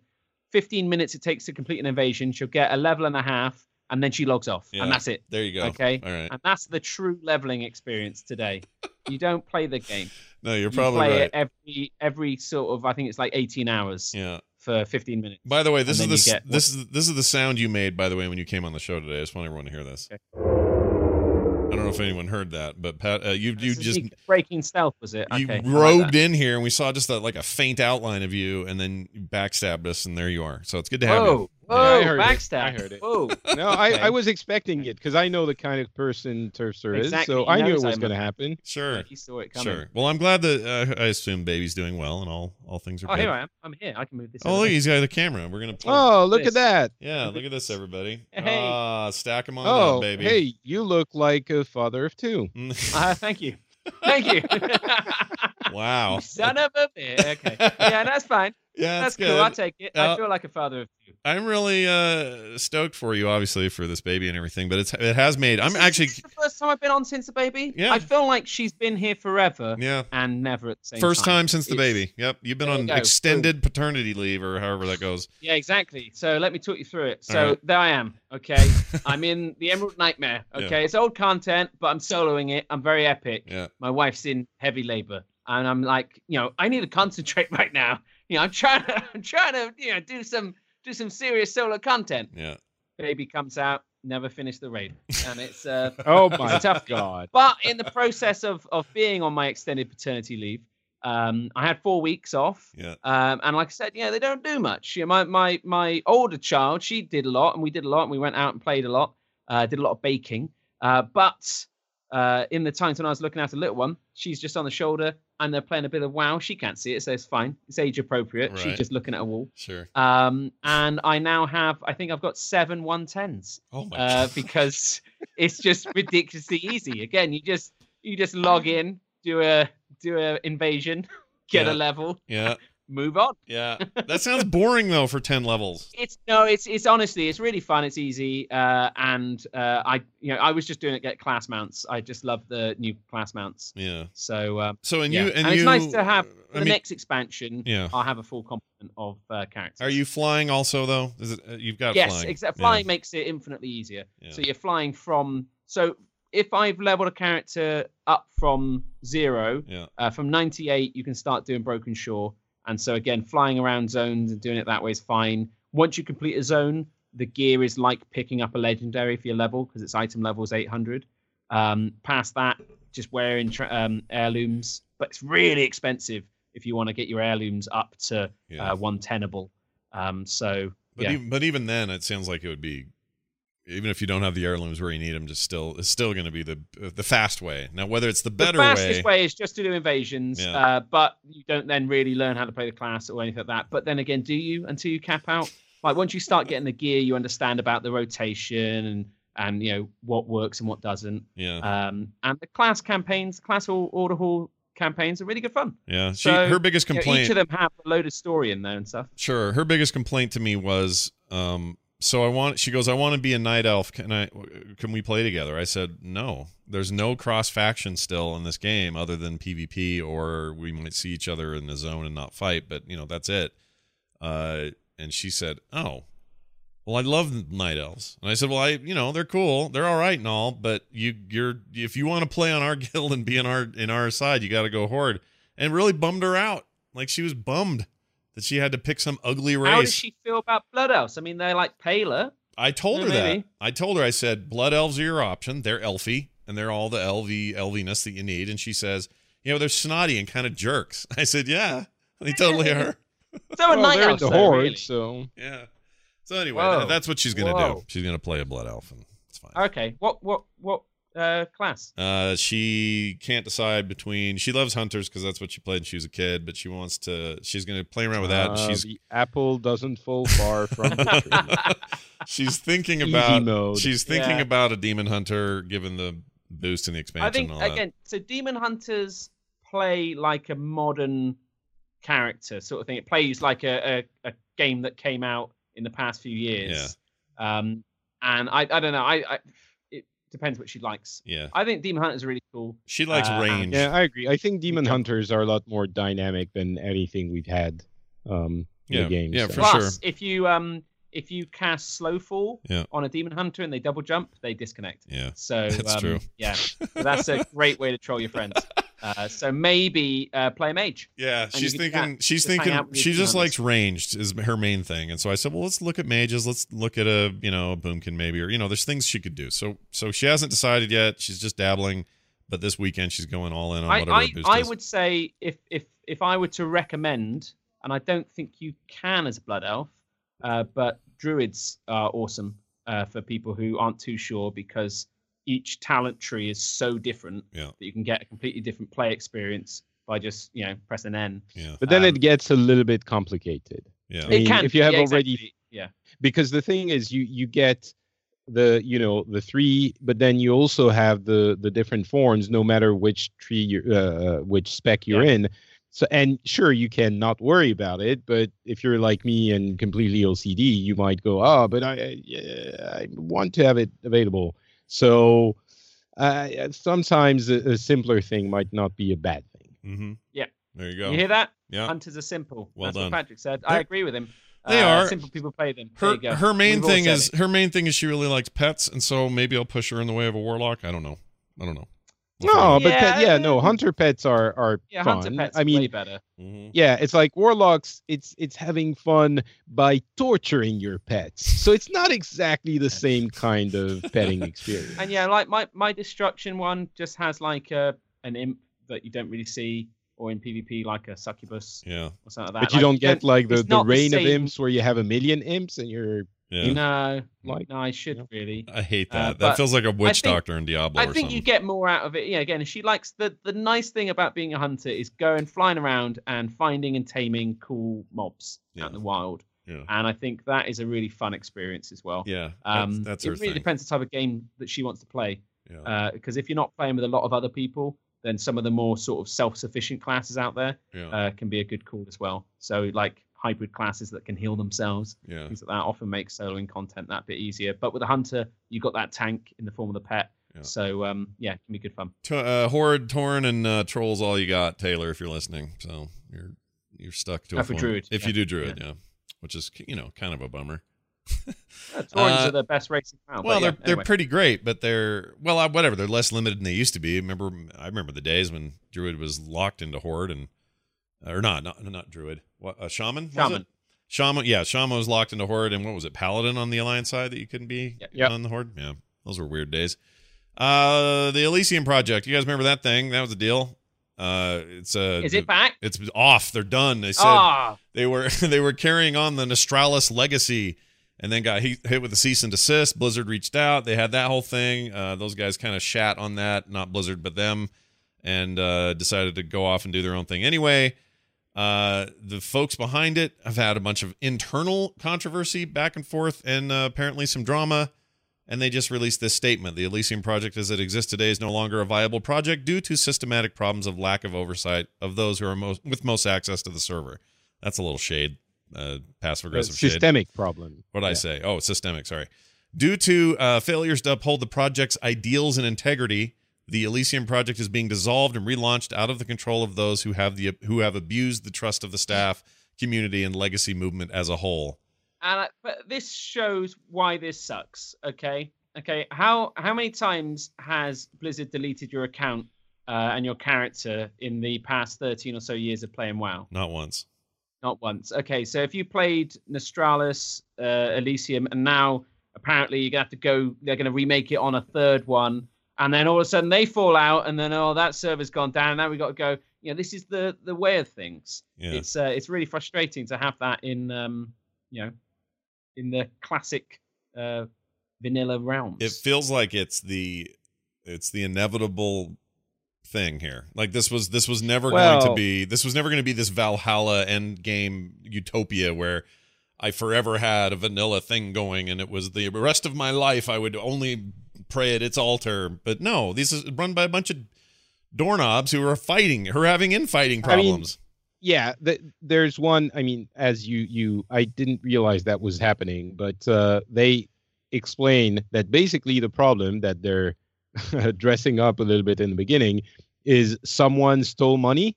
15 minutes it takes to complete an invasion. She'll get a level and a half, and then she logs off, Yeah. and that's it. There you go. Okay. All right. And that's the true leveling experience today. you don't play the game. No, you're You probably play right. it every every sort of I think it's like 18 hours Yeah. for 15 minutes. By the way, this is the you get this is this is the sound you made. By the way, when you came on the show today, I just want everyone to hear this. Okay. I don't know if anyone heard that, but Pat, uh, you you just breaking stealth was it? you okay, I robed that. in here, and we saw just a, like a faint outline of you, and then you backstabbed us, and there you are. So it's good to have Whoa, you. Whoa, Yeah, I heard it. backstab. I heard it. Whoa. No, I, Okay. I was expecting it because I know the kind of person Turpster is, so he I knew it was going to happen. Sure, He saw it coming. sure. Well, I'm glad that uh, I assume baby's doing well, and all all things are Oh, good. here I am. I'm here. I can move this. Oh, look, he's got the camera. We're gonna. Play. Oh, look This. at that! yeah, look at this, everybody. Hey. Ah, stack them on Oh, up, baby. hey, you look like a father of two. Uh, thank you. Thank you. wow. You Son of a bitch. Okay. Yeah, that's fine. Yeah, That's that's, cool. good. I'll take it. Uh, I feel like a father of two. I'm really uh, stoked for you, obviously, for this baby and everything. But it's it has made. I'm This actually, This the first time I've been on since the baby. Yeah. I feel like she's been here forever yeah, and never at the same first time. time since the It's- baby. Yep, you've been you on go. extended paternity leave or however that goes. Yeah, exactly. So let me talk you through it. So right. there I am. Okay, I'm in the Emerald Nightmare. Yeah. Okay, it's old content, but I'm soloing it. I'm very epic. Yeah, My wife's in heavy labor, and I'm like, you know, I need to concentrate right now. You know, I'm trying to, I'm trying to, you know, do some, do some serious solo content. yeah. Baby comes out, never finished the raid, and it's uh, Oh my tough. god! but in the process of of being on my extended paternity leave, um, I had four weeks off. Yeah. Um, and like I said, yeah, they don't do much. You know, my my my older child, she did a lot, and we did a lot, and we went out and played a lot. Uh, did a lot of baking. Uh, but uh, in the times when I was looking after the little one, she's just on the shoulder, and they're playing a bit of WoW. She can't see it, so it's fine. It's age appropriate. She's just looking at a wall. Sure. Um, and I now have, I think I've got seven 110s Oh my. uh, God. because it's just ridiculously easy. Again, you just you just log in, do a do a invasion, get Yeah. a level, yeah, move on. yeah. That sounds boring though for ten levels. It's no, it's it's honestly it's really fun. It's easy, uh, and uh, I you know I was just doing it get class mounts. I just love the new class mounts. Yeah. So um, So and yeah. you and, it's you. nice to have the mean, next expansion. yeah. I'll have a full complement of uh, characters. Are you flying also though? Is it uh, you've got yes, flying? exactly. Yeah. Flying makes it infinitely easier. Yeah. So you're flying from. So if I've leveled a character up from zero, Yeah. uh, from 98, you can start doing Broken Shore. And so again, flying around zones and doing it that way is fine. Once you complete a zone, the gear is like picking up a legendary for your level because its item level is 800. Um, past that, just wearing tra- um, heirlooms, but it's really expensive if you want to get your heirlooms up to Yeah. uh, one tenable. Um, so But yeah. even but even then, it sounds like it would be, even if you don't have the heirlooms where you need them, just still it's still going to be the the fast way. Now, whether it's the better way. the fastest way. is just to do invasions, Yeah. uh, but you don't then really learn how to play the class or anything like that. But then again, do you until you cap out? Like once you start getting the gear, you understand about the rotation and and you know what works and what doesn't. yeah, Um, and the class campaigns, class or order hall campaigns are really good fun. yeah. She so, her biggest You know, complaint. each of them have a load of story in there and stuff. Sure. Her biggest complaint to me was, um, so I want. She goes, I want to be a night elf. Can I? Can we play together? I said, no. There's no cross faction still in this game other than PvP, or we might see each other in the zone and not fight. But you know, that's it. Uh, and she said, oh. Well, I love night elves, and I said, "Well, I, you know, they're cool, they're all right and all, but you, you're, if you want to play on our guild and be in our in our side, you got to go horde." And really bummed her out. Like she was bummed that she had to pick some ugly race. How does she feel about blood elves? I mean, they're like paler. I told Yeah, her that. I told her I said blood elves are your option. They're elfy and they're all the LV elviness that you need. And she says, you know, they're snotty and kind of jerks. I said, yeah, they totally are. So are Well, night they're elves, the though, horde, really. so Yeah. So anyway, Whoa. that's what she's gonna do. She's gonna play a blood elf, and it's fine. Okay, what what what uh, class? Uh, she can't decide between. She loves hunters because that's what she played when she was a kid, but she wants to. She's going to play around with that. and Uh, she's the apple doesn't fall far from the tree. she's thinking about. mode. She's thinking Yeah. about a demon hunter, given the boost in the expansion. I think and all that. again, so Demon Hunters play like a modern character sort of thing. It plays like a, a, a game that came out in the past few years. Um, and I, I don't know. I, I it depends what she likes. Yeah, I think Demon Hunters are really cool. she likes Uh, range. Yeah, I agree. I think Demon. Hunters are a lot more dynamic than anything we've had um, in Yeah, the game. yeah, so. for Plus, sure. if you um if you cast Slowfall Yeah. on a Demon Hunter and they double jump, they disconnect. Yeah, So That's um, true. Yeah, so that's a great way to troll your friends. Uh, so maybe uh, play a mage. Yeah, she's thinking. she's thinking. She just likes ranged is her main thing, and so I said, well, let's look at mages. Let's look at a you know a boomkin maybe, or you know, there's things she could do. So so she hasn't decided yet. She's just dabbling, but this weekend she's going all in on whatever I, boost I would say if if if I were to recommend, and I don't think you can as a blood elf, uh, but druids are awesome uh, for people who aren't too sure because each talent tree is so different Yeah. that you can get a completely different play experience by just you know pressing N. Yeah, But then Um, it gets a little bit complicated yeah, I mean, it can if you have yeah, already- exactly, yeah because the thing is, you you get the you know the three, but then you also have the the different forms, no matter which tree you're uh, which spec you're in. So and sure, you can not worry about it, but if you're like me and completely OCD, you might go, oh, but I yeah, I want to have it available. So uh, sometimes a, a simpler thing might not be a bad thing. mm-hmm. Yeah. There you go. you hear that yeah, hunters are simple Well that's done. what Patrick said I They're- agree with him they Uh, are. simple people play them there her you go. her main We've thing is it. her main thing is she really likes pets, and so maybe I'll push her in the way of a warlock. I don't know. I don't know. No, but Yeah, pet, yeah, no, uh, hunter pets are are yeah fun. hunter pets I mean, way better hmm Yeah, it's like warlocks. It's it's having fun by torturing your pets. So it's not exactly the same kind of petting experience. And yeah, like my my destruction one just has like a an imp that you don't really see, or in PvP like a succubus Yeah, or something like that. But you Like, don't get like the, the not the reign of imps where you have a million imps and you're yeah. No, Like- no, I should Yeah. really. I hate Uh, that. that feels like a witch think- doctor in Diablo I think you get more out of it. Yeah, again, she likes the the nice thing about being a hunter is going flying around and finding and taming cool mobs Yeah. out in the wild. Yeah. And I think that is a really fun experience as well. Yeah, Um, that's, that's it really thing. depends the type of game that she wants to play. Yeah, Because if you're not playing with a lot of other people, then some of the more sort of self-sufficient classes out there yeah, uh, can be a good call as well. So like hybrid classes that can heal themselves, yeah, things like that often make soloing content that bit easier. But with a hunter, you've got that tank in the form of the pet. Yeah. So um, yeah, it can be good fun. T- uh, horde, tauren, and uh, trolls. All you got, Taylor, if you're listening. So you're you're stuck to a form. druid, If yeah, you do druid, yeah. which is you know kind of a bummer. Taurens Uh, are the best racing round. well, yeah, they're they're pretty great, but they're well, whatever. They're less limited than they used to be. Remember, I remember the days when druid was locked into horde and or not, not not druid. What a shaman? Shaman. Shaman, yeah, Shaman was locked into Horde, and what was it, Paladin on the Alliance side that you couldn't be Yep. On the Horde? Yeah, those were weird days. Uh, the Elysium Project, you guys remember that thing? That was a deal. Uh, it's uh, Is it back? It's off. They're done. They said Ah, they were they were carrying on the Nostalrius legacy, and then got hit, hit with a cease and desist. Blizzard reached out. They had that whole thing. Uh, those guys kind of shat on that, not Blizzard, but them, and uh, decided to go off and do their own thing anyway. Uh, the folks behind it have had a bunch of internal controversy back and forth, and uh, apparently some drama. And they just released this statement: the Elysium project, as it exists today, is no longer a viable project due to systematic problems of lack of oversight of those who are most with most access to the server. That's a little shade, uh, passive aggressive shade. systemic problem. What did I say? Oh, systemic. Sorry. Due to uh, failures to uphold the project's ideals and integrity, the Elysium project is being dissolved and relaunched out of the control of those who have the who have abused the trust of the staff, community, and legacy movement as a whole. and I, but this shows why this sucks. Okay, okay. How how many times has Blizzard deleted your account uh, and your character in the past thirteen or so years of playing WoW? Not once. Not once. Okay, so if you played Nostalrius, uh, Elysium, and now apparently you're gonna have to go, they're gonna remake it on a third one, and then all of a sudden they fall out, and then oh that server's gone down. Now we got to go. You know, this is the the way of things. Yeah. It's uh, it's really frustrating to have that in um you know in the classic uh vanilla realms. It feels like it's the it's the inevitable thing here. Like this was this was never going to be this was never going to be this Valhalla end game utopia where I forever had a vanilla thing going and it was the rest of my life I would only pray at its altar. But no, this is run by a bunch of doorknobs who are fighting, who are having infighting I mean, problems. yeah th- there's one i mean as you you i didn't realize that was happening but uh they explain that basically the problem that they're dressing up a little bit in the beginning is someone stole money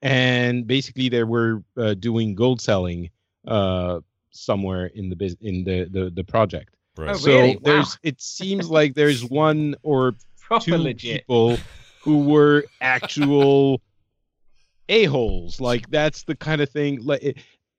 and basically they were uh, doing gold selling uh somewhere in the bus- in the the, the project right. Oh, so really? Wow. there's it seems like there's one or Proper two legit. people who were actual a-holes like that's the kind of thing like it,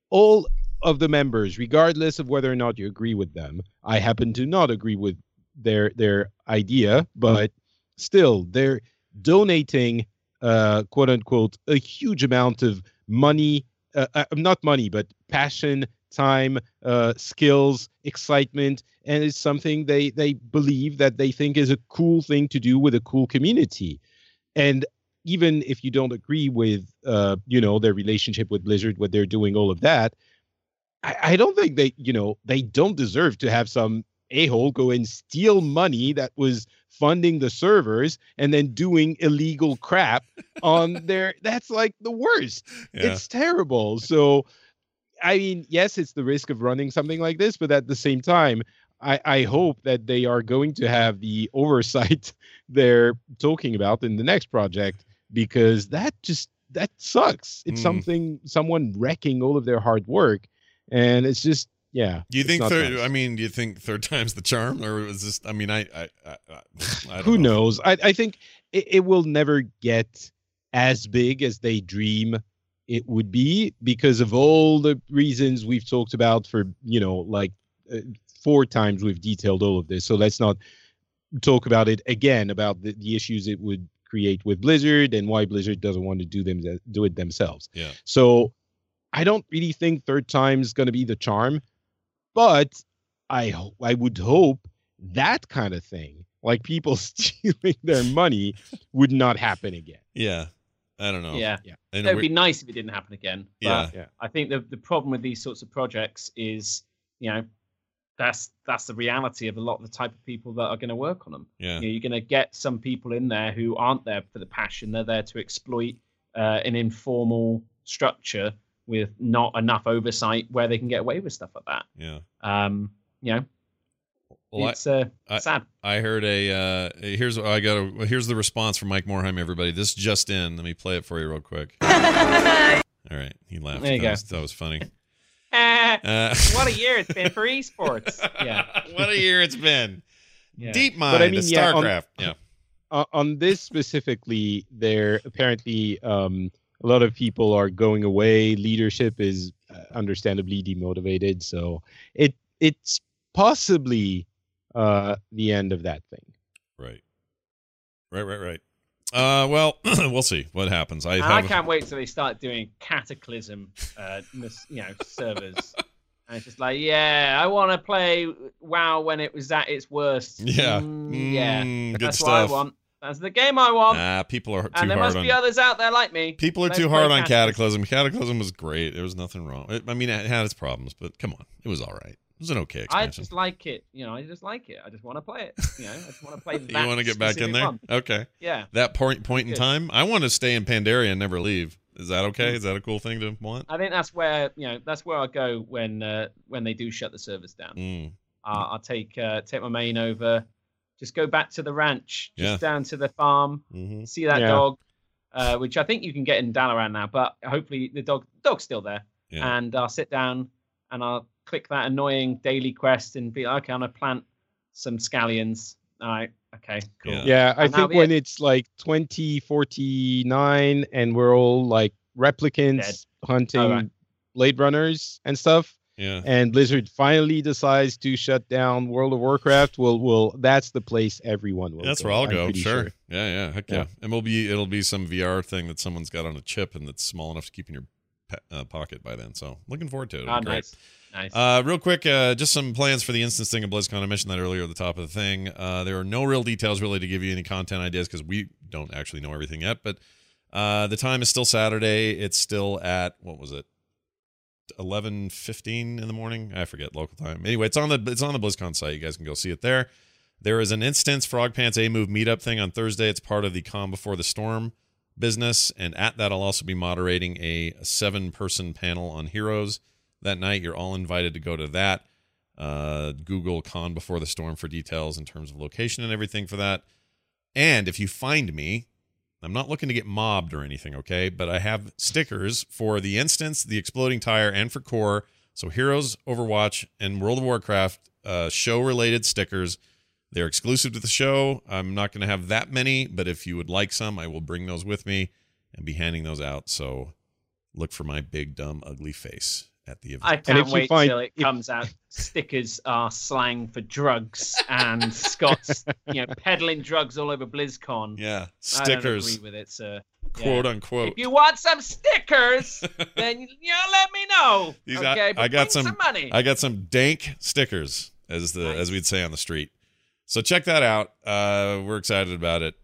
all of the members regardless of whether or not you agree with them i happen to not agree with their their idea but still they're donating uh quote unquote a huge amount of money uh, uh, not money but passion time uh skills excitement and it's something they they believe that they think is a cool thing to do with a cool community. And even if you don't agree with uh you know their relationship with blizzard what they're doing all of that i, I don't think they you know they don't deserve to have some a-hole go and steal money that was funding the servers and then doing illegal crap on their that's like the worst. Yeah. it's terrible. So i mean yes it's the risk of running something like this but at the same time I, I hope that they are going to have the oversight they're talking about in the next project because that just that sucks. It's Mm. something someone wrecking all of their hard work, and it's just yeah. Do you think third? nice. I mean, do you think third time's the charm, or was this? I mean, I, I, I, I, who know. knows? I I think it, it will never get as big as they dream it would be because of all the reasons we've talked about for you know like uh, four times we've detailed all of this. So let's not talk about it again about the, the issues it would create with blizzard and why blizzard doesn't want to do them do it themselves. Yeah. so i don't really think third time's going to be the charm but i i would hope that kind of thing like people stealing their money would not happen again. Yeah, I don't know. Yeah. Yeah. I It know would be nice if it didn't happen again. But Yeah. Yeah. I think the the problem with these sorts of projects is, you know, that's that's the reality of a lot of the type of people that are going to work on them. yeah, You know, you're going to get some people in there who aren't there for the passion. They're there to exploit uh, an informal structure with not enough oversight where they can get away with stuff like that. yeah. Um, you know, Well, I, it's uh, I- sad. I heard a uh, here's I got a here's the response from Mike Morhaime. Everybody, this just in. Let me play it for you real quick. All right, he laughed. There you that, go. Was, that was funny. Ah, Uh, what a year it's been for esports. Yeah. what a year it's been. yeah. Deep But I mind, mean, a yeah, on- StarCraft. yeah, uh, on this specifically, there apparently um, a lot of people are going away. Leadership is uh, understandably demotivated, so it it's possibly uh, the end of that thing. right, right, right, right. Uh, well, we'll see what happens. I And I can't wait till they start doing Cataclysm, uh, you know, servers. And it's just like, yeah, I want to play WoW when it was at its worst. Yeah. Mm, yeah, Mm, good that's stuff. what I want. That's the game I want. Ah, people are too and there hard must on. be others out there like me. People are Let's too hard on Cataclysm. Cataclysm. Cataclysm was great. There was nothing wrong. It, I mean, it had its problems, but come on, it was all right. It was an okay expansion. I just like it. You know, I just like it. I just want to play it. You know, I just want to play that. you want to get back in there? one. Okay. Yeah. That point point in time, I want to stay in Pandaria and never leave. Is that okay? Is that a cool thing to want? I think that's where you know that's where I go when uh, when they do shut the servers down. Mm. Uh, I'll take uh, take my main over, just go back to the ranch, just Yeah. down to the farm, hmm see that Yeah. dog, uh, which I think you can get in Dalaran now, but hopefully the dog dog's still there. Yeah. And I'll sit down and I'll click that annoying daily quest and be like, okay, I'm gonna plant some scallions. All right, okay, cool. Yeah. Yeah, I And think when it. it's like 2049 and we're all like replicants Dead. hunting Oh, right. Blade Runners and stuff, Yeah. and Blizzard finally decides to shut down World of Warcraft, Well, will that's the place everyone will. That's go, where I'll I'm go. pretty Sure. Yeah, yeah. Heck yeah. Yeah. And it'll be it'll be some VR thing that someone's got on a chip and that's small enough to keep in your pa- uh, pocket by then. So looking forward to it. Oh, nice. Nice. Uh, real quick, uh, just some plans for the instance thing at BlizzCon. I mentioned that earlier at the top of the thing. Uh, there are no real details really to give you any content ideas because we don't actually know everything yet. But uh, the time is still Saturday. It's still at what was it, eleven fifteen in the morning? I forget local time. Anyway, it's on the it's on the BlizzCon site. You guys can go see it there. There is an instance Frog Pants A Move meetup thing on Thursday. It's part of the Calm Before the Storm business, and at that, I'll also be moderating a seven person panel on heroes that night. You're all invited to go to that. Uh, Google Calm Before the Storm for details in terms of location and everything for that. And if you find me, I'm not looking to get mobbed or anything, okay? But I have stickers for the instance, the exploding tire, and for core. So Heroes, Overwatch, and World of Warcraft uh, show related stickers. They're exclusive to the show. I'm not going to have that many, but if you would like some, I will bring those with me and be handing those out. So look for my big, dumb, ugly face at the event. I can't if wait find- till it if- comes out. Stickers are slang for drugs, and Scott's, you know, peddling drugs all over BlizzCon. yeah, stickers. I don't stickers, agree with it, sir. quote Yeah. unquote. If you want some stickers, then you know, let me know. These uh, I- okay, I but got bring some- some money. I got some dank stickers, as the Nice. as we'd say on the street. So check that out. Uh, we're excited about it.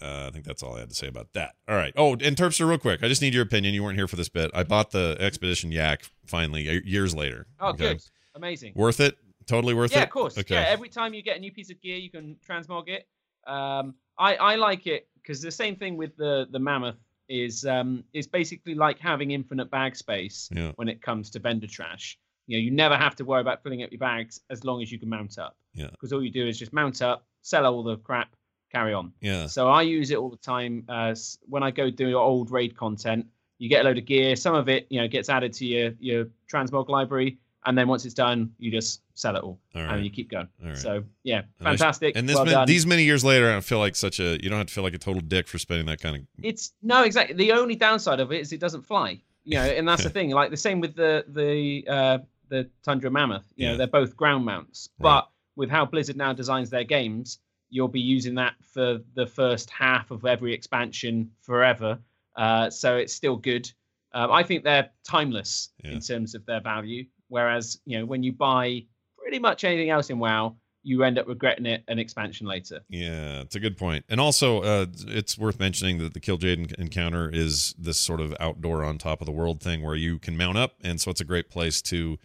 Uh, I think that's all I had to say about that. All right. Oh, and Turpster, real quick. I just need your opinion. You weren't here for this bit. I bought the Expedition Yak finally years later. oh, Okay. good, amazing. Worth it? Totally worth yeah, it. Yeah, of course. Okay. Yeah, every time you get a new piece of gear, you can transmog it. Um, I I like it because the same thing with the the mammoth is um is basically like having infinite bag space Yeah. when it comes to vendor trash. You know, you never have to worry about filling up your bags as long as you can mount up. Yeah. Because all you do is just mount up, sell all the crap, carry on. yeah. So I use it all the time. As when I go do old raid content, you get a load of gear. Some of it, you know, gets added to your your transmog library, and then once it's done, you just sell it all, All and you keep going. Right. So yeah, fantastic. And this well these many years later, I don't feel like such a. You don't have to feel like a total dick for spending that kind of. it's no exactly. The only downside of it is it doesn't fly. You know, and that's the thing. Like the same with the the uh, the Tundra Mammoth. You Yeah. know, they're both ground mounts, Right. but with how Blizzard now designs their games, you'll be using that for the first half of every expansion forever. Uh, so it's still good. Um, I think they're timeless Yeah. in terms of their value. Whereas, you know, when you buy pretty much anything else in WoW, you end up regretting it an expansion later. Yeah, it's a good point. And also, uh, it's worth mentioning that the Kil'jaeden en- encounter is this sort of outdoor on top of the world thing where you can mount up, and so it's a great place to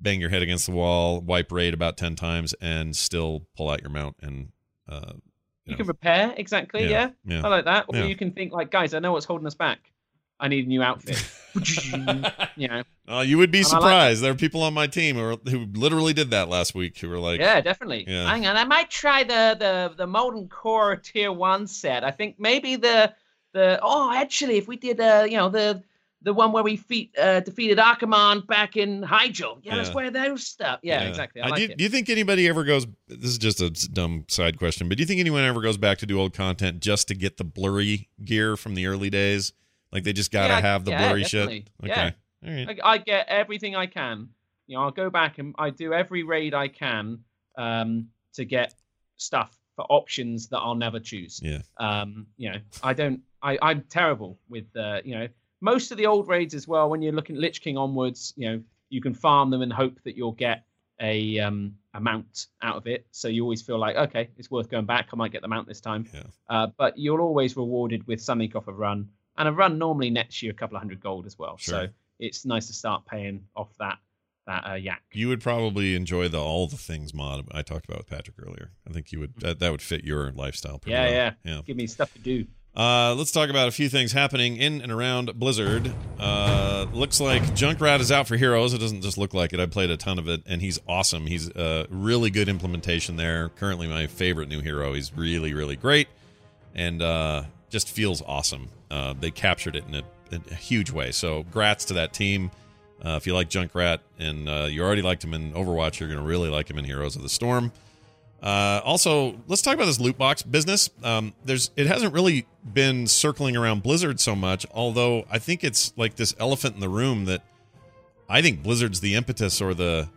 bang your head against the wall, wipe raid about ten times, and still pull out your mount and. Uh, You, you can repair exactly, yeah. yeah. I like that. Or Yeah. you can think like, guys, I know what's holding us back. I need a new outfit. you know, Uh, you would be And I like surprised. there are people on my team who, are, who literally did that last week. Who were like, yeah, definitely. Yeah. Hang on, I might try the the the Molten Core Tier One set. I think maybe the the oh, actually, if we did uh, you know the the one where we feat, uh, defeated Archimonde back in Hyjal, yeah, let's Yeah. wear those stuff. Yeah, exactly. I like do, you, it. do you think anybody ever goes? This is just a dumb side question, but do you think anyone ever goes back to do old content just to get the blurry gear from the early days? Like they just gotta Yeah, have the yeah, blurry definitely. shit. Yeah. Okay, all right. I, I get everything I can. You know, I'll go back and I do every raid I can um, to get stuff for options that I'll never choose. Yeah. Um, you know, I don't. I, I'm terrible with uh, you know most of the old raids as well. When you're looking at Lich King onwards, you know, you can farm them and hope that you'll get a um, amount out of it. So you always feel like, okay, it's worth going back. I might get the mount this time. Yeah. Uh, but you're always rewarded with something off a run, and a run normally nets you a couple of hundred gold as well. Sure. So it's nice to start paying off that that uh, yak. You would probably enjoy the all the things mod I talked about with Patrick earlier. I think you would that, that would fit your lifestyle pretty Yeah, well. yeah. yeah. Give me stuff to do. Uh, let's talk about a few things happening in and around Blizzard. Uh, looks like Junkrat is out for Heroes. It doesn't just look like it. I played a ton of it, and he's awesome. He's a really good implementation there. Currently, my favorite new hero. He's really, really great, and uh, just feels awesome. Uh, they captured it in a, in a huge way. So, grats to that team. Uh, if you like Junkrat and uh, you already liked him in Overwatch, you're going to really like him in Heroes of the Storm. Uh, also, let's talk about this loot box business. Um, there's it hasn't really been circling around Blizzard so much, although I think it's like this elephant in the room that I think Blizzard's the impetus or the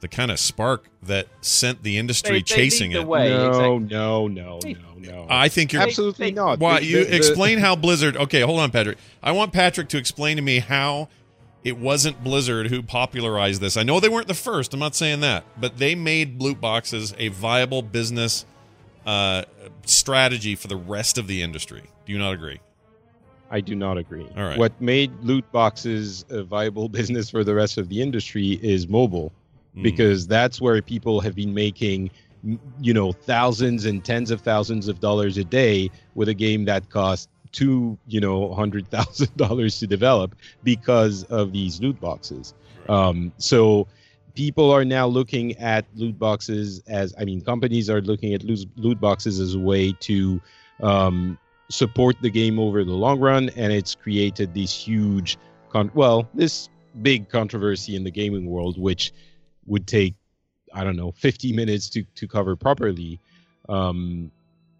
the kind of spark that sent the industry They- they chasing lead the it. way. no, exactly. no, no, no, no. I think you're Absolutely they- not. Why The- you the- the- explain how Blizzard? Okay, hold on, Patrick. I want Patrick to explain to me how it wasn't Blizzard who popularized this. I know they weren't the first. I'm not saying that, but they made loot boxes a viable business uh, strategy for the rest of the industry. Do you not agree? I do not agree. All right. What made loot boxes a viable business for the rest of the industry is mobile, Mm. because that's where people have been making, you know, thousands and tens of thousands of dollars a day with a game that costs two, you know, hundred thousand dollars to develop because of these loot boxes. Um, so people are now looking at loot boxes as, I mean, companies are looking at loot loot boxes as a way to um, support the game over the long run, and it's created this huge, con- well, this big controversy in the gaming world, which would take, I don't know, 50 minutes to to cover properly. Um,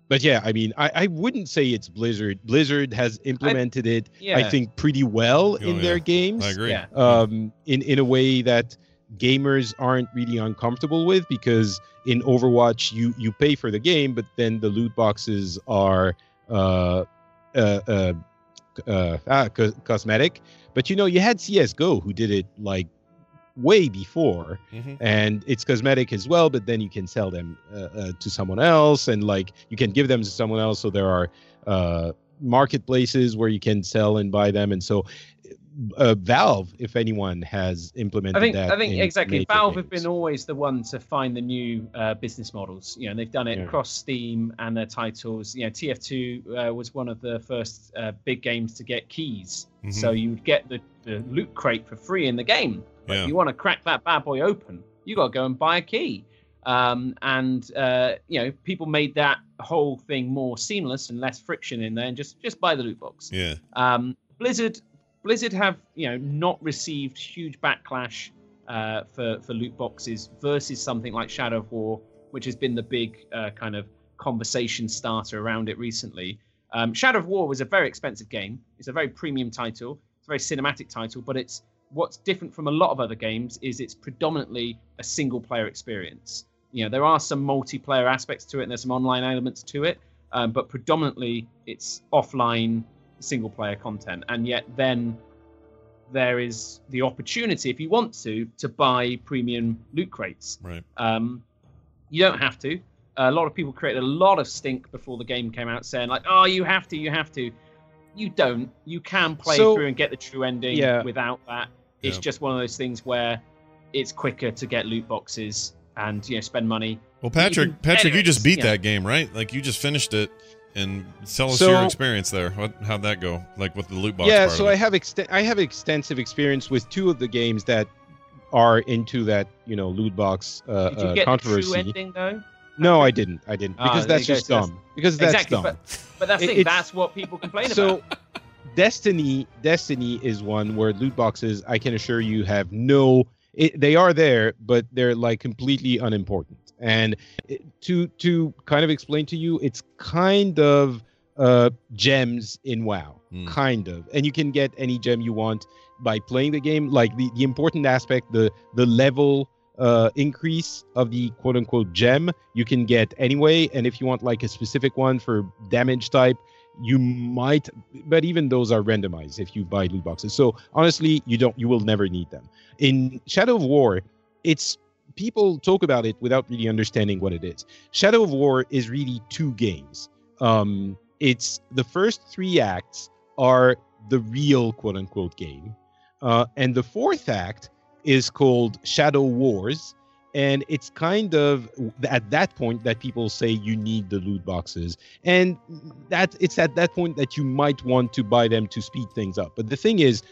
but yeah, I mean, I, I wouldn't say it's Blizzard. Blizzard has implemented it, I think, pretty well Oh, in yeah. their games I agree. Yeah. um, in in a way that gamers aren't really uncomfortable with because in Overwatch you you pay for the game, but then the loot boxes are uh, uh, uh, uh, ah, co- cosmetic. But you know, you had CS:GO who did it like way before, Mhm. and it's cosmetic as well. But then you can sell them uh, uh, to someone else, and like you can give them to someone else. So there are uh, marketplaces where you can sell and buy them, and so. Uh, Valve, if anyone, has implemented I think that. I think exactly. major Valve have been always the one to find the new uh, business models. You know, and they've done it Yeah. across Steam and their titles. You know, TF2 uh, was one of the first uh, big games to get keys, Mhm. so you would get the, the loot crate for free in the game. But Yeah. if you want to crack that bad boy open, you got to go and buy a key. Um, and uh, you know, people made that whole thing more seamless and less friction in there, and just just buy the loot box. Yeah. Um, Blizzard, Blizzard have you know not received huge backlash uh, for for loot boxes versus something like Shadow of War, which has been the big uh, kind of conversation starter around it recently. Um, Shadow of War was a very expensive game. It's a very premium title. It's a very cinematic title, but it's what's different from a lot of other games is it's predominantly a single player experience. You know, there are some multiplayer aspects to it and there's some online elements to it, um, but predominantly it's offline single player content. And yet then there is the opportunity, if you want to, to buy premium loot crates. Right. Um, you don't have to. A lot of people created a lot of stink before the game came out, saying like, "Oh, you have to, you have to." You don't. You can play So- through and get the true ending Yeah. without that. It's Yeah. just one of those things where it's quicker to get loot boxes and you know spend money. Well, Patrick, can- Patrick, you just beat yeah. that game, right? Like you just finished it, and tell us So- your experience there. What, how'd that go? Like with the loot box? yeah part so of i have ext- i have extensive experience with two of the games that are into that you know loot box uh, Did you uh, get the controversy true ending though? No i didn't. I didn't. Because there that's just so that's- dumb. Because that's exactly, dumb. but but that's It- thing. That's what people complain so about. So, Destiny destiny is one where loot boxes i can assure you have no it, they are there but they're like completely unimportant. And it- to to kind of explain to you it's kind of uh gems in wow. Hmm. kind of. And you can get any gem you want by playing the game. Like the, the important aspect the the level uh increase of the quote unquote gem you can get anyway. And if you want like a specific one for damage type you might but even those are randomized if you buy loot boxes. So honestly you don't you will never need them. In shadow of war it's people talk about it without really understanding what it is. Shadow of war is really two games. Um it's the first three acts are the real quote unquote game. Uh, and the fourth act is called shadow wars and it's kind of at that point that people say you need the loot boxes. And that it's at that point that you might want to buy them to speed things up. But the thing is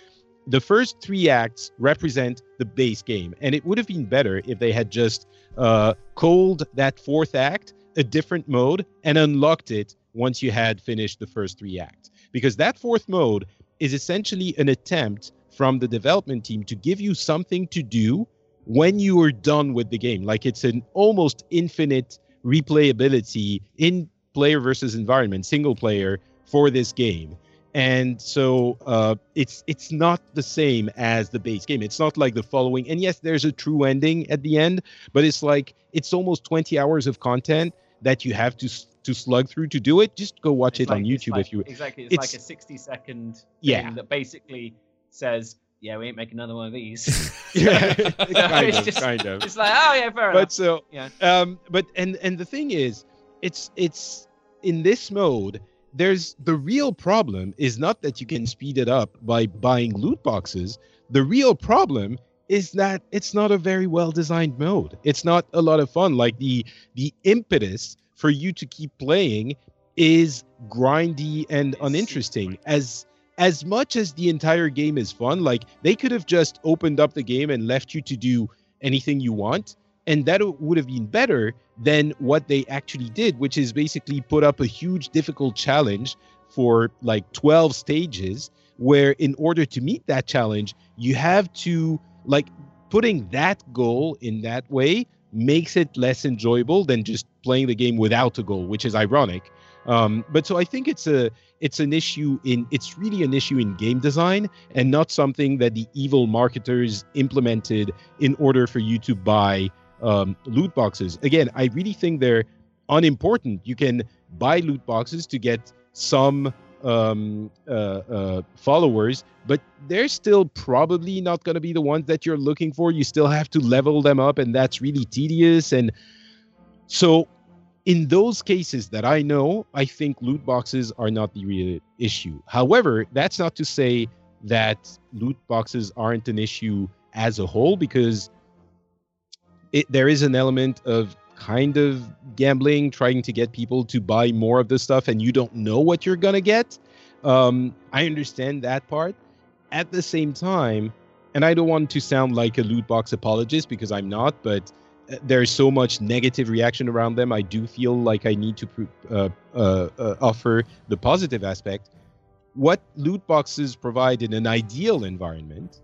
the first three acts represent the base game and it would have been better if they had just uh, called that fourth act a different mode and unlocked it once you had finished the first three acts. Because that fourth mode is essentially an attempt from the development team to give you something to do when you are done with the game like it's an almost infinite replayability in player versus environment single player for this game and so uh, it's it's not the same as the base game. It's not like the following. And yes, there's a true ending at the end, but it's like it's almost 20 hours of content that you have to to slug through to do it. Just go watch It's it on like- it's YouTube like- if you. exactly. It's, it's- like a sixty second thing Yeah. that basically says, "Yeah, we ain't making another one of these." yeah, kind It's of, just- kind of. it's like, oh yeah, fair But enough. so Yeah. um but and and the thing is it's it's in this mode there's the real problem is not that you can speed it up by buying loot boxes the real problem is that it's not a very well designed mode it's not a lot of fun like the the impetus for you to keep playing is grindy and It's uninteresting super as as much as the entire game is fun like they could have just opened up the game and left you to do anything you want and that would have been better than what they actually did which is basically put up a huge difficult challenge for like 12 stages where in order to meet that challenge you have to like putting that goal in that way makes it less enjoyable than just playing the game without a goal which is ironic. Um, but so i think it's a it's an issue in it's really an issue in game design and not something that the evil marketers implemented in order for you to buy um, loot boxes. Again, I really think they're unimportant. You can buy loot boxes to get some um, uh, uh, followers, but they're still probably not going to be the ones that you're looking for. You still have to level them up, and that's really tedious. And so, in those cases that I know, I think loot boxes are not the real issue. However, that's not to say that loot boxes aren't an issue as a whole, because it, there is an element of kind of gambling, trying to get people to buy more of the stuff, and you don't know what you're gonna get. Um, I understand that part. At the same time, and I don't want to sound like a loot box apologist because I'm not, but there's so much negative reaction around them. I do feel like I need to uh, uh, uh, offer the positive aspect. What loot boxes provide in an ideal environment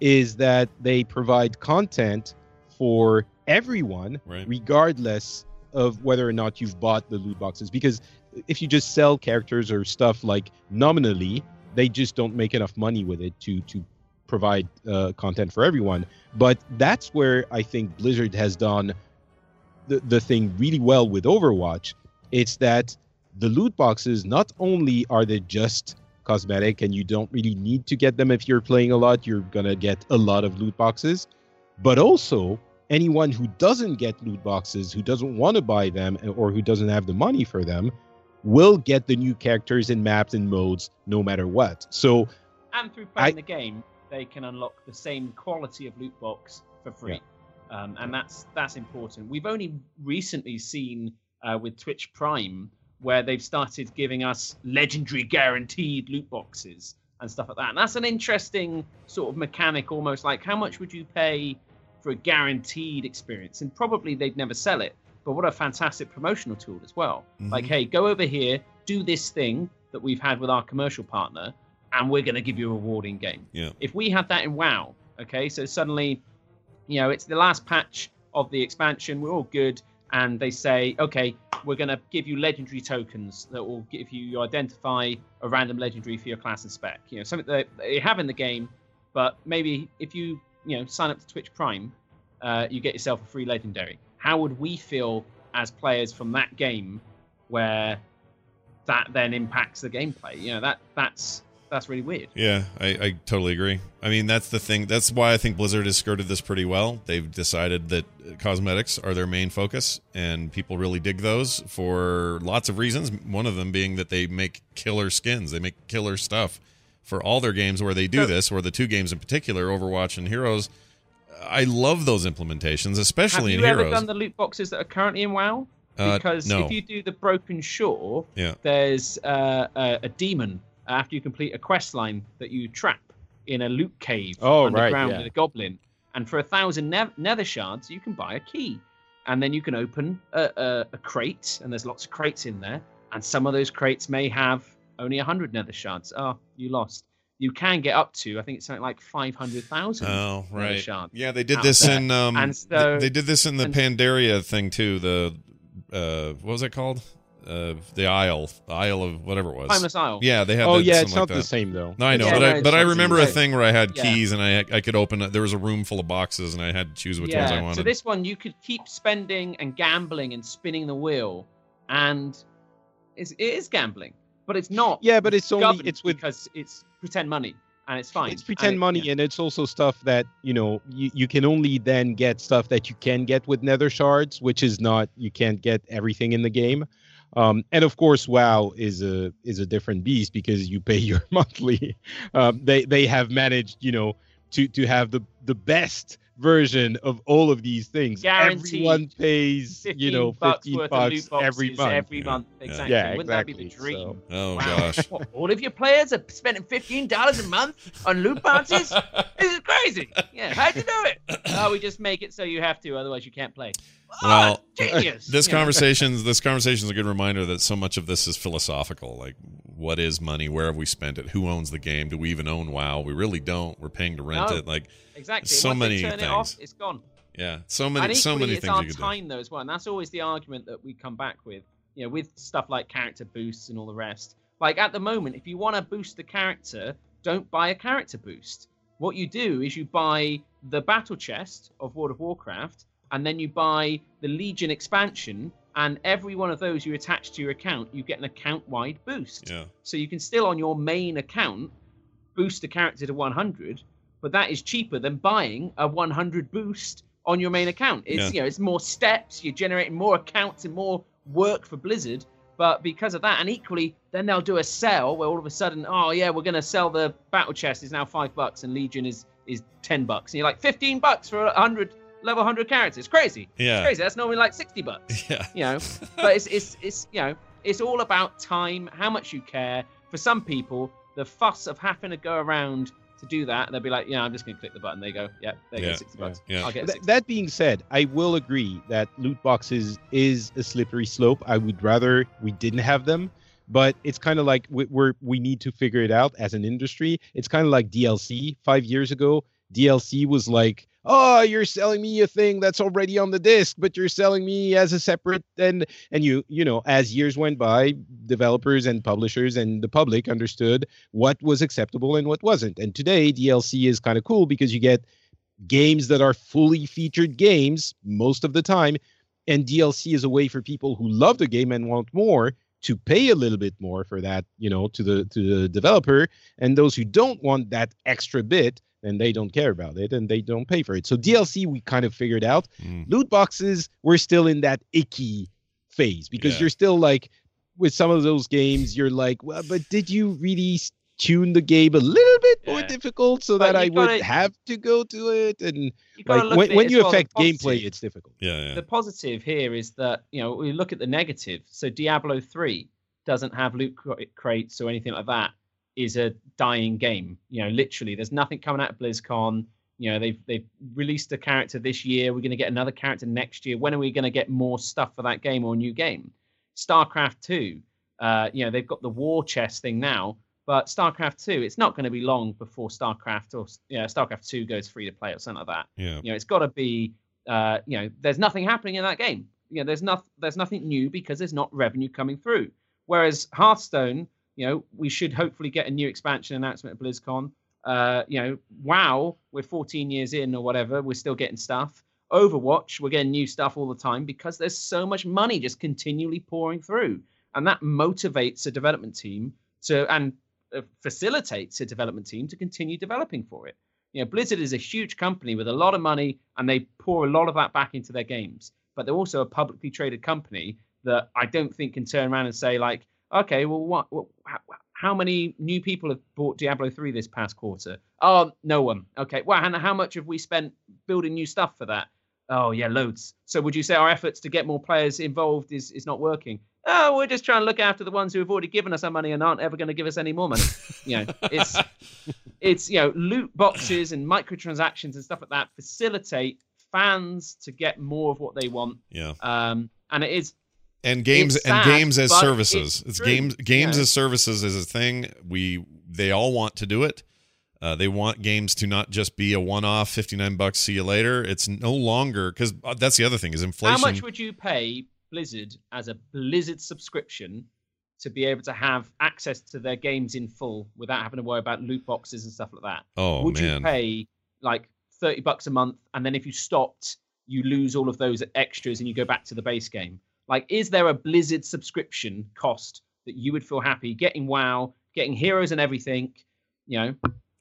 is that they provide content for everyone, Right. regardless of whether or not you've bought the loot boxes. Because if you just sell characters or stuff like nominally, they just don't make enough money with it to to provide uh, content for everyone. But that's where I think Blizzard has done the, the thing really well with Overwatch. It's that the loot boxes not only are they just cosmetic and you don't really need to get them if you're playing a lot, you're gonna get a lot of loot boxes, but also anyone who doesn't get loot boxes, who doesn't want to buy them or who doesn't have the money for them, will get the new characters and maps and modes no matter what. So and through playing I- the game, they can unlock the same quality of loot box for free, um, and that's that's important. We've only recently seen uh, with Twitch Prime where they've started giving us legendary guaranteed loot boxes and stuff like that. And that's an interesting sort of mechanic, almost like how much would you pay for a guaranteed experience? And probably they'd never sell it. But what a fantastic promotional tool as well. Like, Mhm. hey, go over here, do this thing that we've had with our commercial partner, and we're going to give you a rewarding game. Yeah. If we had that in WoW, okay, so suddenly, you know, it's the last patch of the expansion, we're all good, and they say, okay, we're going to give you legendary tokens that will give you, you identify a random legendary for your class and spec. You know, something that they have in the game, but maybe if you, you know, sign up to Twitch Prime, uh, you get yourself a free legendary. How would we feel as players from that game where that then impacts the gameplay? You know, that that's that's really weird. Yeah, I, I totally agree. I mean, that's the thing. That's why I think Blizzard has skirted this pretty well. They've decided that cosmetics are their main focus, and people really dig those for lots of reasons. One of them being that they make killer skins, they make killer stuff for all their games where they do this, or the two games in particular, Overwatch and Heroes. I love those implementations, especially in Heroes. Have you ever done the loot boxes that are currently in WoW? Uh, Because no. if you do the Broken Shore, Yeah. there's uh, a, a demon after you complete a quest line that you trap in a loot cave Oh, right, underground yeah. with a goblin. And for a thousand ne- nether shards, you can buy a key. And then you can open a, a, a crate, and there's lots of crates in there. And some of those crates may have only 100 nether shards. Oh, you lost. You can get up to, I think it's something like 500,000 Oh, nether right. shards. Yeah, they did this there. in um And th- so- they did this in the and- Pandaria thing too. The uh what was it called? Uh, the Isle, Isle of whatever it was. Timeless Isle. Yeah, they had. Oh that- yeah, something it's like not that. the same though. No, I know, Yeah, but no, I but I not the remember a thing where I had Yeah. keys and I I could open. it. There was a room full of boxes and I had to choose which ones I wanted. So this one you could keep spending and gambling and spinning the wheel, and it's, it is gambling, but it's not. Yeah, but it's only it's with because it's pretend money and it's fine. it's pretend And it- money yeah. and it's also stuff that you know you, you can only then get stuff that you can get with nether shards which is not you can't get everything in the game um, and of course wow is a is a different beast because you pay your monthly um, they they have managed you know to to have the the best version of all of these things Guaranteed everyone pays you know 15 worth bucks of loot boxes every month Every month, Yeah. exactly. yeah Wouldn't that be exactly the dream? so. oh Wow. gosh. What, all of your players are spending fifteen dollars a month on loot boxes. this is crazy. Yeah, how'd you do it? Oh, we just make it so you have to, otherwise you can't play. Well, genius. this conversation's this conversation is a good reminder that so much of this is philosophical. Like, what is money? Where have we spent it? Who owns the game? Do we even own WoW? We really don't. We're paying to rent No. it. Like, exactly. so Once many turn it off, things. it's gone. yeah, so many, and so many it's things our you could do. time though as well, and that's always the argument that we come back with. You know, with stuff like character boosts and all the rest. Like at the moment, if you want to boost the character, don't buy a character boost. What you do is you buy the battle chest of World of Warcraft, and then you buy the Legion expansion, and every one of those you attach to your account, you get an account-wide boost. Yeah, So you can still on your main account boost a character to 100, but that is cheaper than buying a 100 boost on your main account. It's Yeah. you know it's more steps, you're generating more accounts and more work for Blizzard. But because of that, and equally, then they'll do a sell where all of a sudden, oh yeah, we're gonna sell the battle chest is now five bucks and Legion is is ten bucks, and you're like fifteen bucks for a hundred level hundred characters. It's crazy. It's yeah, crazy. That's normally like sixty bucks yeah. you know but it's it's it's you know it's all about time how much you care for some people the fuss of having to go around to do that they'll be like yeah i'm just gonna click the button they go yeah there you Yeah, go 60 bucks yeah. i'll get Th- 60 that being said, I will agree that loot boxes is a slippery slope. I would rather we didn't have them, but it's kind of like we're we need to figure it out as an industry. It's kind of like DLC. Five years ago, DLC was like, "Oh, you're selling me a thing that's already on the disc, but you're selling me as a separate." And and you you know, as years went by, developers and publishers and the public understood what was acceptable and what wasn't. And today, DLC is kind of cool because you get games that are fully featured games most of the time and DLC is a way for people who love the game and want more to pay a little bit more for that, you know, to the to the developer and those who don't want that extra bit then they don't care about it and they don't pay for it. So DLC we kind of figured out. Mm. Loot boxes we're still in that icky phase because Yeah. you're still like with some of those games you're like, well, but did you really tune the game a little bit more difficult so But that I would gotta- have to go to it and like when, it when you well, the affect gameplay it's difficult. Yeah, yeah. the positive here is that you know we look at the negative. So diablo 3 doesn't have loot crates or anything like that. Is a dying game. You know literally there's nothing coming out of blizzcon. You know they've they've released a character this year. We're going to get another character next year. When are we going to get more stuff for that game or a new game? Starcraft 2 uh you know they've got the war chest thing now but starcraft 2 it's not going to be long before starcraft or you know, starcraft 2 goes free to play or something like that. Yeah. you know it's got to be uh you know there's nothing happening in that game. You know there's not there's nothing new because there's not revenue coming through. Whereas hearthstone you know we should hopefully get a new expansion announcement at blizzcon. Uh you know wow we're 14 years in or whatever we're still getting stuff. Overwatch we're getting new stuff all the time because there's so much money just continually pouring through. And that motivates a development team to and Uh, facilitates a development team to continue developing for it you know, Blizzard is a huge company with a lot of money, and they pour a lot of that back into their games. But they're also a publicly traded company that I don't think can turn around and say like, okay, well, what, what how, many new people have bought Diablo three this past quarter? Oh, no one. Okay, well, and how much have we spent building new stuff for that? Oh, yeah, loads. So would you say our efforts to get more players involved is is not working? Oh, we're just trying to look after the ones who have already given us our money and aren't ever going to give us any more money. you know, it's it's you know loot boxes and microtransactions and stuff like that facilitate fans to get more of what they want yeah. um and it is and games It's and games as services. it's It's, games games know. as services is a thing. We they all want to do it. Uh, they want games to not just be a one-off, fifty-nine bucks. See you later. It's no longer because that's the other thing is inflation. how much would you pay Blizzard as a Blizzard subscription to be able to have access to their games in full without having to worry about loot boxes and stuff like that? Oh Would man. you pay like 30 bucks a month and then if you stopped, you lose all of those extras and you go back to the base game? Like, is there a Blizzard subscription cost that you would feel happy getting WoW, getting heroes and everything? You know,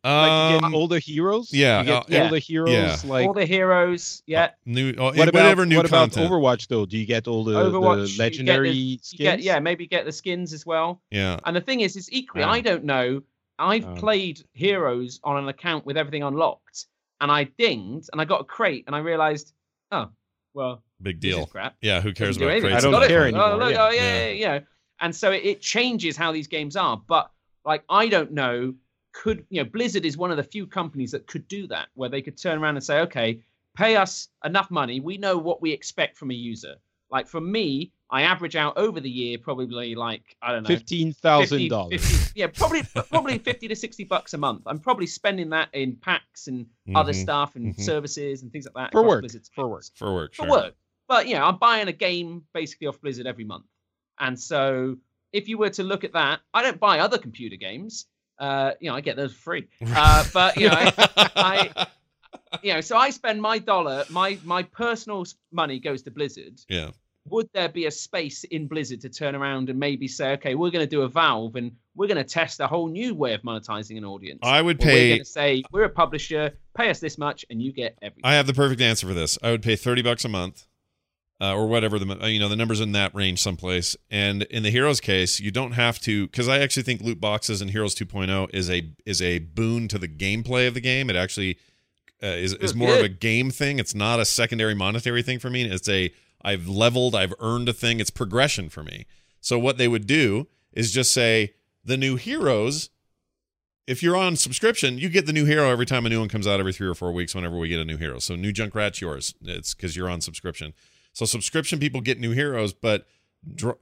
Like you get Um, all the heroes. yeah, you get uh, yeah. all the heroes. Yeah. Like all the heroes, yeah. new oh, what about whatever new what about. Overwatch though? Do you get all the, Overwatch, the you get legendary You skins? get, yeah, maybe get the skins as well. yeah. And the thing is, is equally, Wow. I don't know. I've Um. played Heroes on an account with everything unlocked, and I dinged, and I got a crate, and I realized, oh, well, Big deal. crap. Yeah, who cares about anything. crates? I don't Got and it. care anymore, Oh, look, yeah. oh, yeah, Yeah. yeah, yeah. And so it, it changes how these games are. But like, I don't know. Could you know? Blizzard is one of the few companies that could do that, where they could turn around and say, okay, pay us enough money. We know what we expect from a user. Like for me, I average out over the year probably like I don't know, fifteen thousand dollars. Yeah, probably probably fifty to sixty bucks a month. I'm probably spending that in packs and other Mhm. stuff and mhm. services and things like that For work, Blizzard's for work. for work. for work. But you know, I'm buying a game basically off Blizzard every month, and so if you were to look at that, I don't buy other computer games. Uh, you know, I get those free. Uh, but you know, I, you know, so I spend my dollar, my my personal money goes to Blizzard. yeah. Would there be a space in Blizzard to turn around and maybe say, okay, we're going to do a Valve and we're going to test a whole new way of monetizing an audience? I would Or We're pay. going to say we're a publisher, pay us this much, and you get everything. I have the perfect answer for this. I would pay thirty bucks a month, uh, or whatever the you know the numbers in that range someplace. And in the Heroes case, you don't have to because I actually think loot boxes in Heroes 2.0 is a is a boon to the gameplay of the game. It actually uh, is is more of a game thing. It's not a secondary monetary thing for me. It's a I've leveled, I've earned a thing. It's progression for me. So what they would do is just say the new heroes if you're on subscription, you get the new hero every time a new one comes out every three or four weeks. Whenever we get a new hero, so new Junkrat's yours. It's because you're on subscription. So subscription people get new heroes, but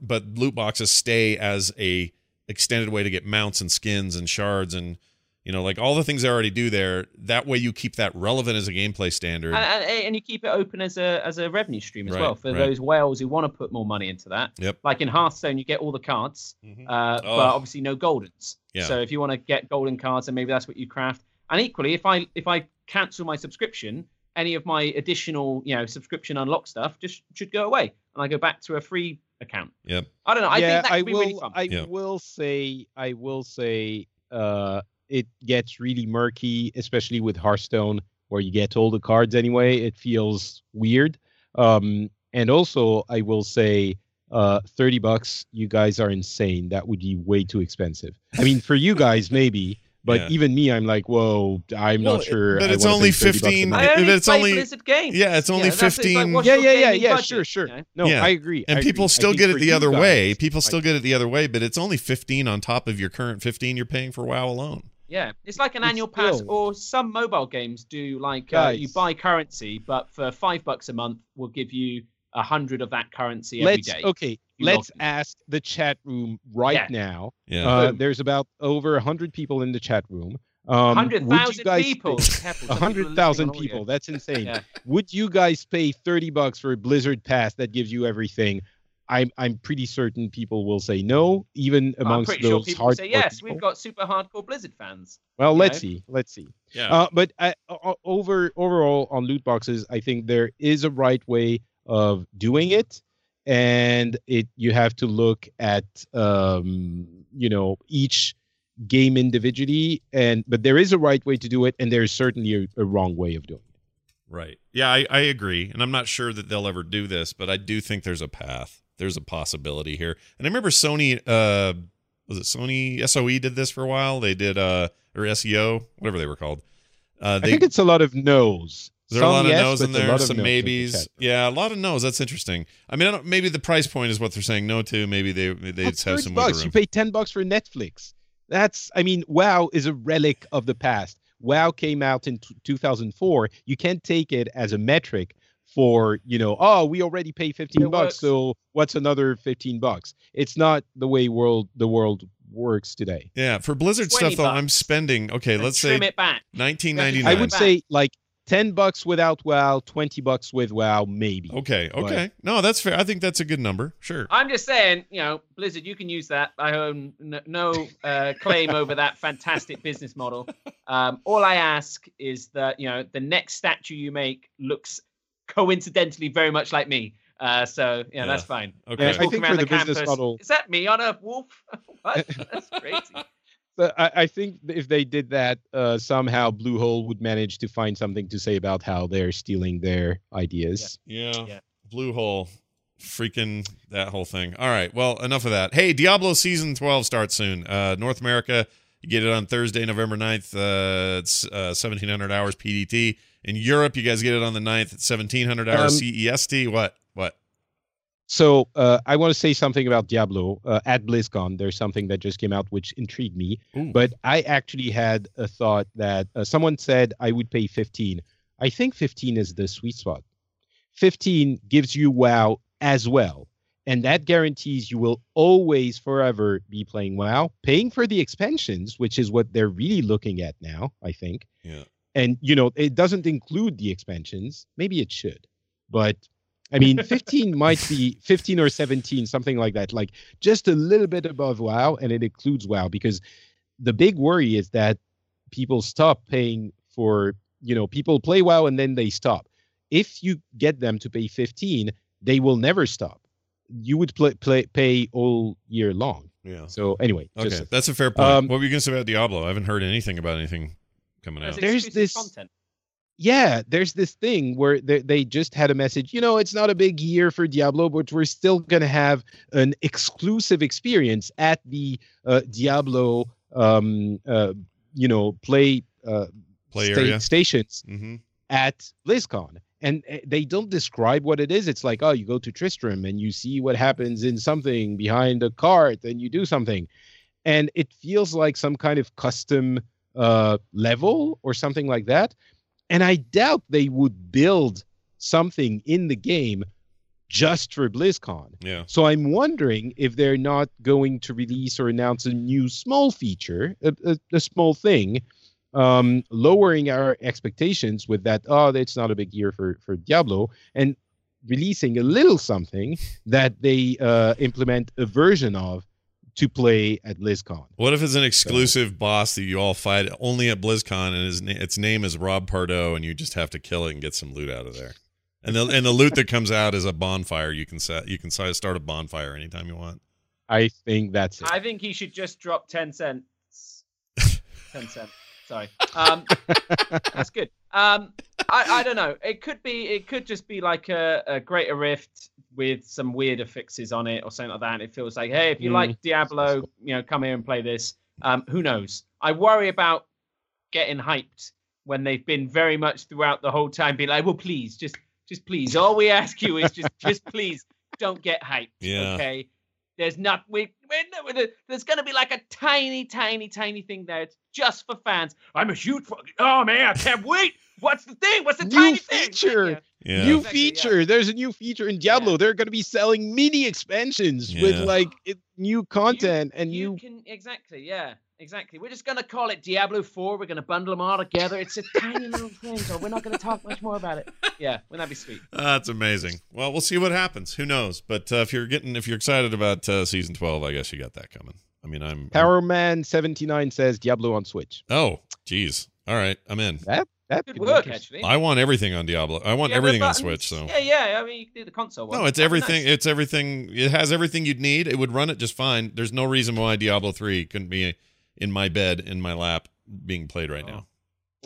but loot boxes stay as a extended way to get mounts and skins and shards and you know like all the things they already do there. That way you keep that relevant as a gameplay standard. and, and, you keep it open as a as a revenue stream as Right, well for right. those whales who want to put more money into that. Yep. Like in Hearthstone, you get all the cards, Mhm. uh, Oh. but obviously no goldens. Yeah. So if you want to get golden cards, and maybe that's what you craft. And equally, if I if I cancel my subscription, any of my additional you know subscription unlock stuff just should go away, and I go back to a free account. Yep. I don't know. I yeah, think that could I be will. really fun. I Yeah. will say. I will say. Uh, it gets really murky, especially with Hearthstone, where you get all the cards anyway. It feels weird. Um, and also, I will say, uh, thirty bucks. You guys are insane. That would be way too expensive. I mean, for you guys maybe, but Yeah. even me, I'm like, whoa. I'm Well, not sure. but it's wanna only pay 30 bucks a 15 month. I if only it's only- Blizzard games. yeah, it's only that's- it's like, 15 Yeah, yeah, yeah, yeah. budget, Sure, sure. you know? No, Yeah. I agree. and I people agree. Still get it the you other way. People still get it the other way, but it's only 15 on top of your current 15 you're paying for WoW alone. Yeah, it's like an It's annual pass, still- or some mobile games do like uh, you buy currency, but for five bucks a month, we'll give you a hundred of that currency every let's day. okay let's log ask the chat room right Yeah. now Yeah. uh, there's about over a 100 people in the chat room um, Hundred would guys people. pay- Careful, some A people are hundred listening thousand on audio. people. That's insane. Yeah. Would you guys pay thirty bucks for a Blizzard pass that gives you everything? I'm I'm pretty certain people will say no, even amongst I'm amongst pretty sure those people will say yes. people. We've got super hardcore Blizzard fans. Well, let's know. see. Let's see. Yeah. Uh, but I, o- over overall on loot boxes, I think there is a right way of doing it, and it you have to look at um, you know each game individually, and but there is a right way to do it, and there is certainly a, a wrong way of doing it. Right. Yeah, I, I agree. And I'm not sure that they'll ever do this, but I do think there's a path. There's a possibility here. And I remember Sony uh was it Sony SOE did this for a while? They did uh or SEO, whatever they were called. Uh I they think it's a lot of no's. Is there a Some lot of yes, no's in a there, lot some no's maybes. Yeah, a lot of no's. That's interesting. I mean, I don't, maybe the price point is what they're saying no to. Maybe they they have some wiggle bucks. room. You pay 10 bucks for Netflix. That's, I mean, WoW is a relic of the past. WoW came out in t- 2004. You can't take it as a metric for, you know, oh, we already pay 15 It bucks, works. so what's another 15 bucks? It's not the way world the world works today. yeah, for Blizzard 20 stuff though, I'm spending okay. And Let's say 1999. I would say like ten bucks without WoW, twenty bucks with WoW, maybe. Okay, okay. No, that's fair. I think that's a good number. Sure. I'm just saying, you know, Blizzard, you can use that. I own no uh, claim over that fantastic business model. Um, all I ask is that you know the next statue you make looks coincidentally very much like me. Uh, so yeah, that's fine. Okay. I think around for the business campus, model- Is that me on a wolf? what? That's crazy. But I, I think if they did that, uh, somehow Bluehole would manage to find something to say about how they're stealing their ideas. Yeah. Yeah. Bluehole. Freaking that whole thing. All right. Well, enough of that. Hey, Diablo season 12 starts soon. Uh North America, you get it on Thursday, November 9th. Uh it's uh 1700 hours PDT. In Europe, you guys get it on the 9th at 1700 hours Um, CEST. What? So uh, I want to say something about Diablo uh, at BlizzCon. There's something that just came out which intrigued me, Ooh. but I actually had a thought that uh, someone said I would pay 15. I think 15 is the sweet spot. 15 gives you WoW as well, and that guarantees you will always forever be playing WoW, paying for the expansions, which is what they're really looking at now. I think. Yeah. And you know, it doesn't include the expansions. Maybe it should, but I mean, 15 might be 15 or 17, something like that, like just a little bit above WoW, and it includes WoW because the big worry is that people stop paying for, you know, people play WoW and then they stop. If you get them to pay 15, they will never stop. You would play, play pay all year long. Yeah. So anyway, Okay. just That's a fair point. Um, what were you going to say about Diablo? I haven't heard anything about anything coming out. There's this- content. Yeah, there's this thing where they, they just had a message. You know, it's not a big year for Diablo, but we're still going to have an exclusive experience at the uh, Diablo, um, uh, you know, play uh, Play sta- stations Mm-hmm. at BlizzCon. And uh, they don't describe what it is. It's like, oh, you go to Tristram and you see what happens in something behind a cart and you do something. And it feels like some kind of custom uh, level or something like that. And I doubt they would build something in the game just for BlizzCon. Yeah. So I'm wondering if they're not going to release or announce a new small feature, a, a, a small thing, um, lowering our expectations with that. Oh, it's not a big year for for Diablo, and releasing a little something that they uh, implement a version of to play at BlizzCon. What if it's an exclusive boss that you all fight only at BlizzCon and his na- its name is Rob Pardo and you just have to kill it and get some loot out of there? And the and the loot that comes out is a bonfire. You can set you can start a bonfire anytime you want. I think that's it. I think he should just drop ten cents. ten cents. Sorry. Um, that's good. Um, I, I don't know. It could be. It could just be like a, a greater rift with some weirder fixes on it or something like that. It feels like, hey, if you Mm. like Diablo, you know, come here and play this. Um, who knows? I worry about getting hyped when they've been very much throughout the whole time, being like, well, please, just, just please. All we ask you is just, just please, don't get hyped. Yeah. Okay. There's not we we're, no- there's gonna be like a tiny, tiny, tiny thing there. It's just for fans. I'm a huge oh man, I can't wait. What's the thing? What's the New tiny thing? feature. Yeah. Yeah. New Exactly, yeah. feature. There's a new feature in Diablo. Yeah. They're going to be selling mini expansions with like it, new content and you new can exactly, yeah, exactly. We're just gonna call it Diablo Four. We're gonna bundle them all together. It's a tiny little thing, so we're not gonna talk much more about it. Yeah, wouldn't that be sweet? That's amazing. Well, we'll see what happens. Who knows? But uh, if you're getting if you're excited about uh, season 12, I guess you got that coming. I mean, I'm, I'm Power Man 79 says Diablo on Switch. Oh, geez. All right, I'm in. That that could work, actually. I want everything on Diablo. I want Yeah, everything on Switch. So yeah, yeah. I mean, you can do the console one. No, it's That'd everything. nice. It's everything. It has everything you'd need. It would run it just fine. There's no reason why Diablo 3 couldn't be in my bed, in my lap, being played right oh. now.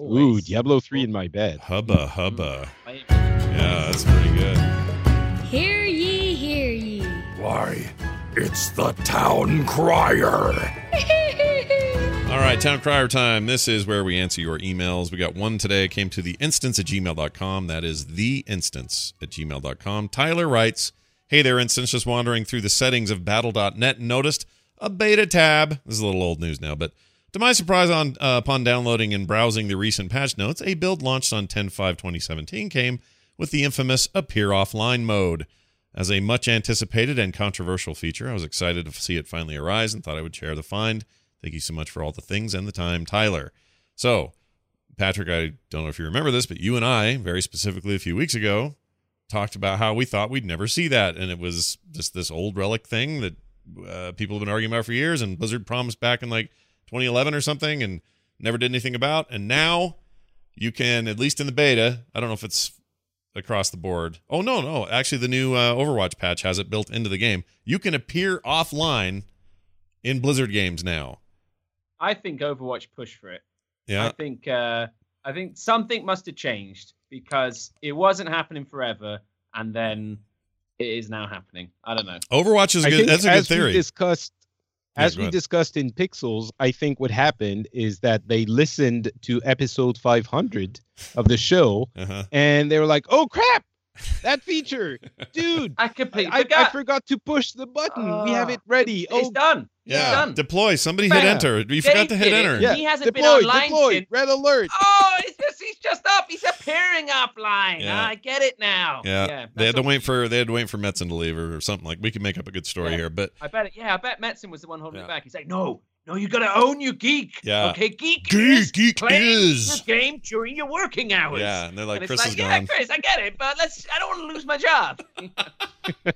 Oh, Ooh, Always. Diablo 3 in my bed. Hubba, hubba. Yeah, that's pretty good. Hear ye, hear ye. Why, it's the town crier. All right, Town Crier time. This is where we answer your emails. We got one today. It came to the instance at gmail.com. That is the instance at gmail.com. Tyler writes Hey there, instance. Just wandering through the settings of battle.net and noticed a beta tab. This is a little old news now, but to my surprise, on uh, upon downloading and browsing the recent patch notes, a build launched on 10 5 2017 came with the infamous Appear Offline mode. As a much anticipated and controversial feature, I was excited to see it finally arise and thought I would share the find. Thank you so much for all the things and the time, Tyler. So, Patrick, I don't know if you remember this, but you and I, very specifically a few weeks ago, talked about how we thought we'd never see that, and it was just this old relic thing that uh, people have been arguing about for years, and Blizzard promised back in like 2011 or something, and never did anything about. And now you can, at least in the beta, I don't know if it's across the board. Oh no, no, actually, the new uh, Overwatch patch has it built into the game. You can appear offline in Blizzard games now. I think Overwatch pushed for it. Yeah, I think uh, I think something must have changed because it wasn't happening forever, and then it is now happening. I don't know. Overwatch is I good. That's a good theory. discussed, Yeah, as we ahead. discussed in Pixels, I think what happened is that they listened to episode 500 of the show, Uh-huh. and they were like, "Oh crap, that feature, dude! I completely I, I forgot. forgot to push the button. we have it uh, ready. It's Oh, done. It's Yeah, done. deploy. Somebody hit enter. You forgot to hit enter. yeah, He hasn't been deployed, online deployed. since- Red alert. Oh, he's just he's just up. He's appearing offline. Yeah. I get it now. Yeah, yeah they had to wait for they had to wait for Metzen to leave or, or something like. We can make up a good story Yeah. here, but I bet it. Yeah, I bet Metzen was the one holding Yeah. it back. He's like, no, no, you gotta own your geek. Yeah. Okay, geek. Geek, is geek playing is. your game during your working hours. yeah, and they're like, and Chris it's is like, yeah, gone. Chris, I get it, but let's. I don't want to lose my job.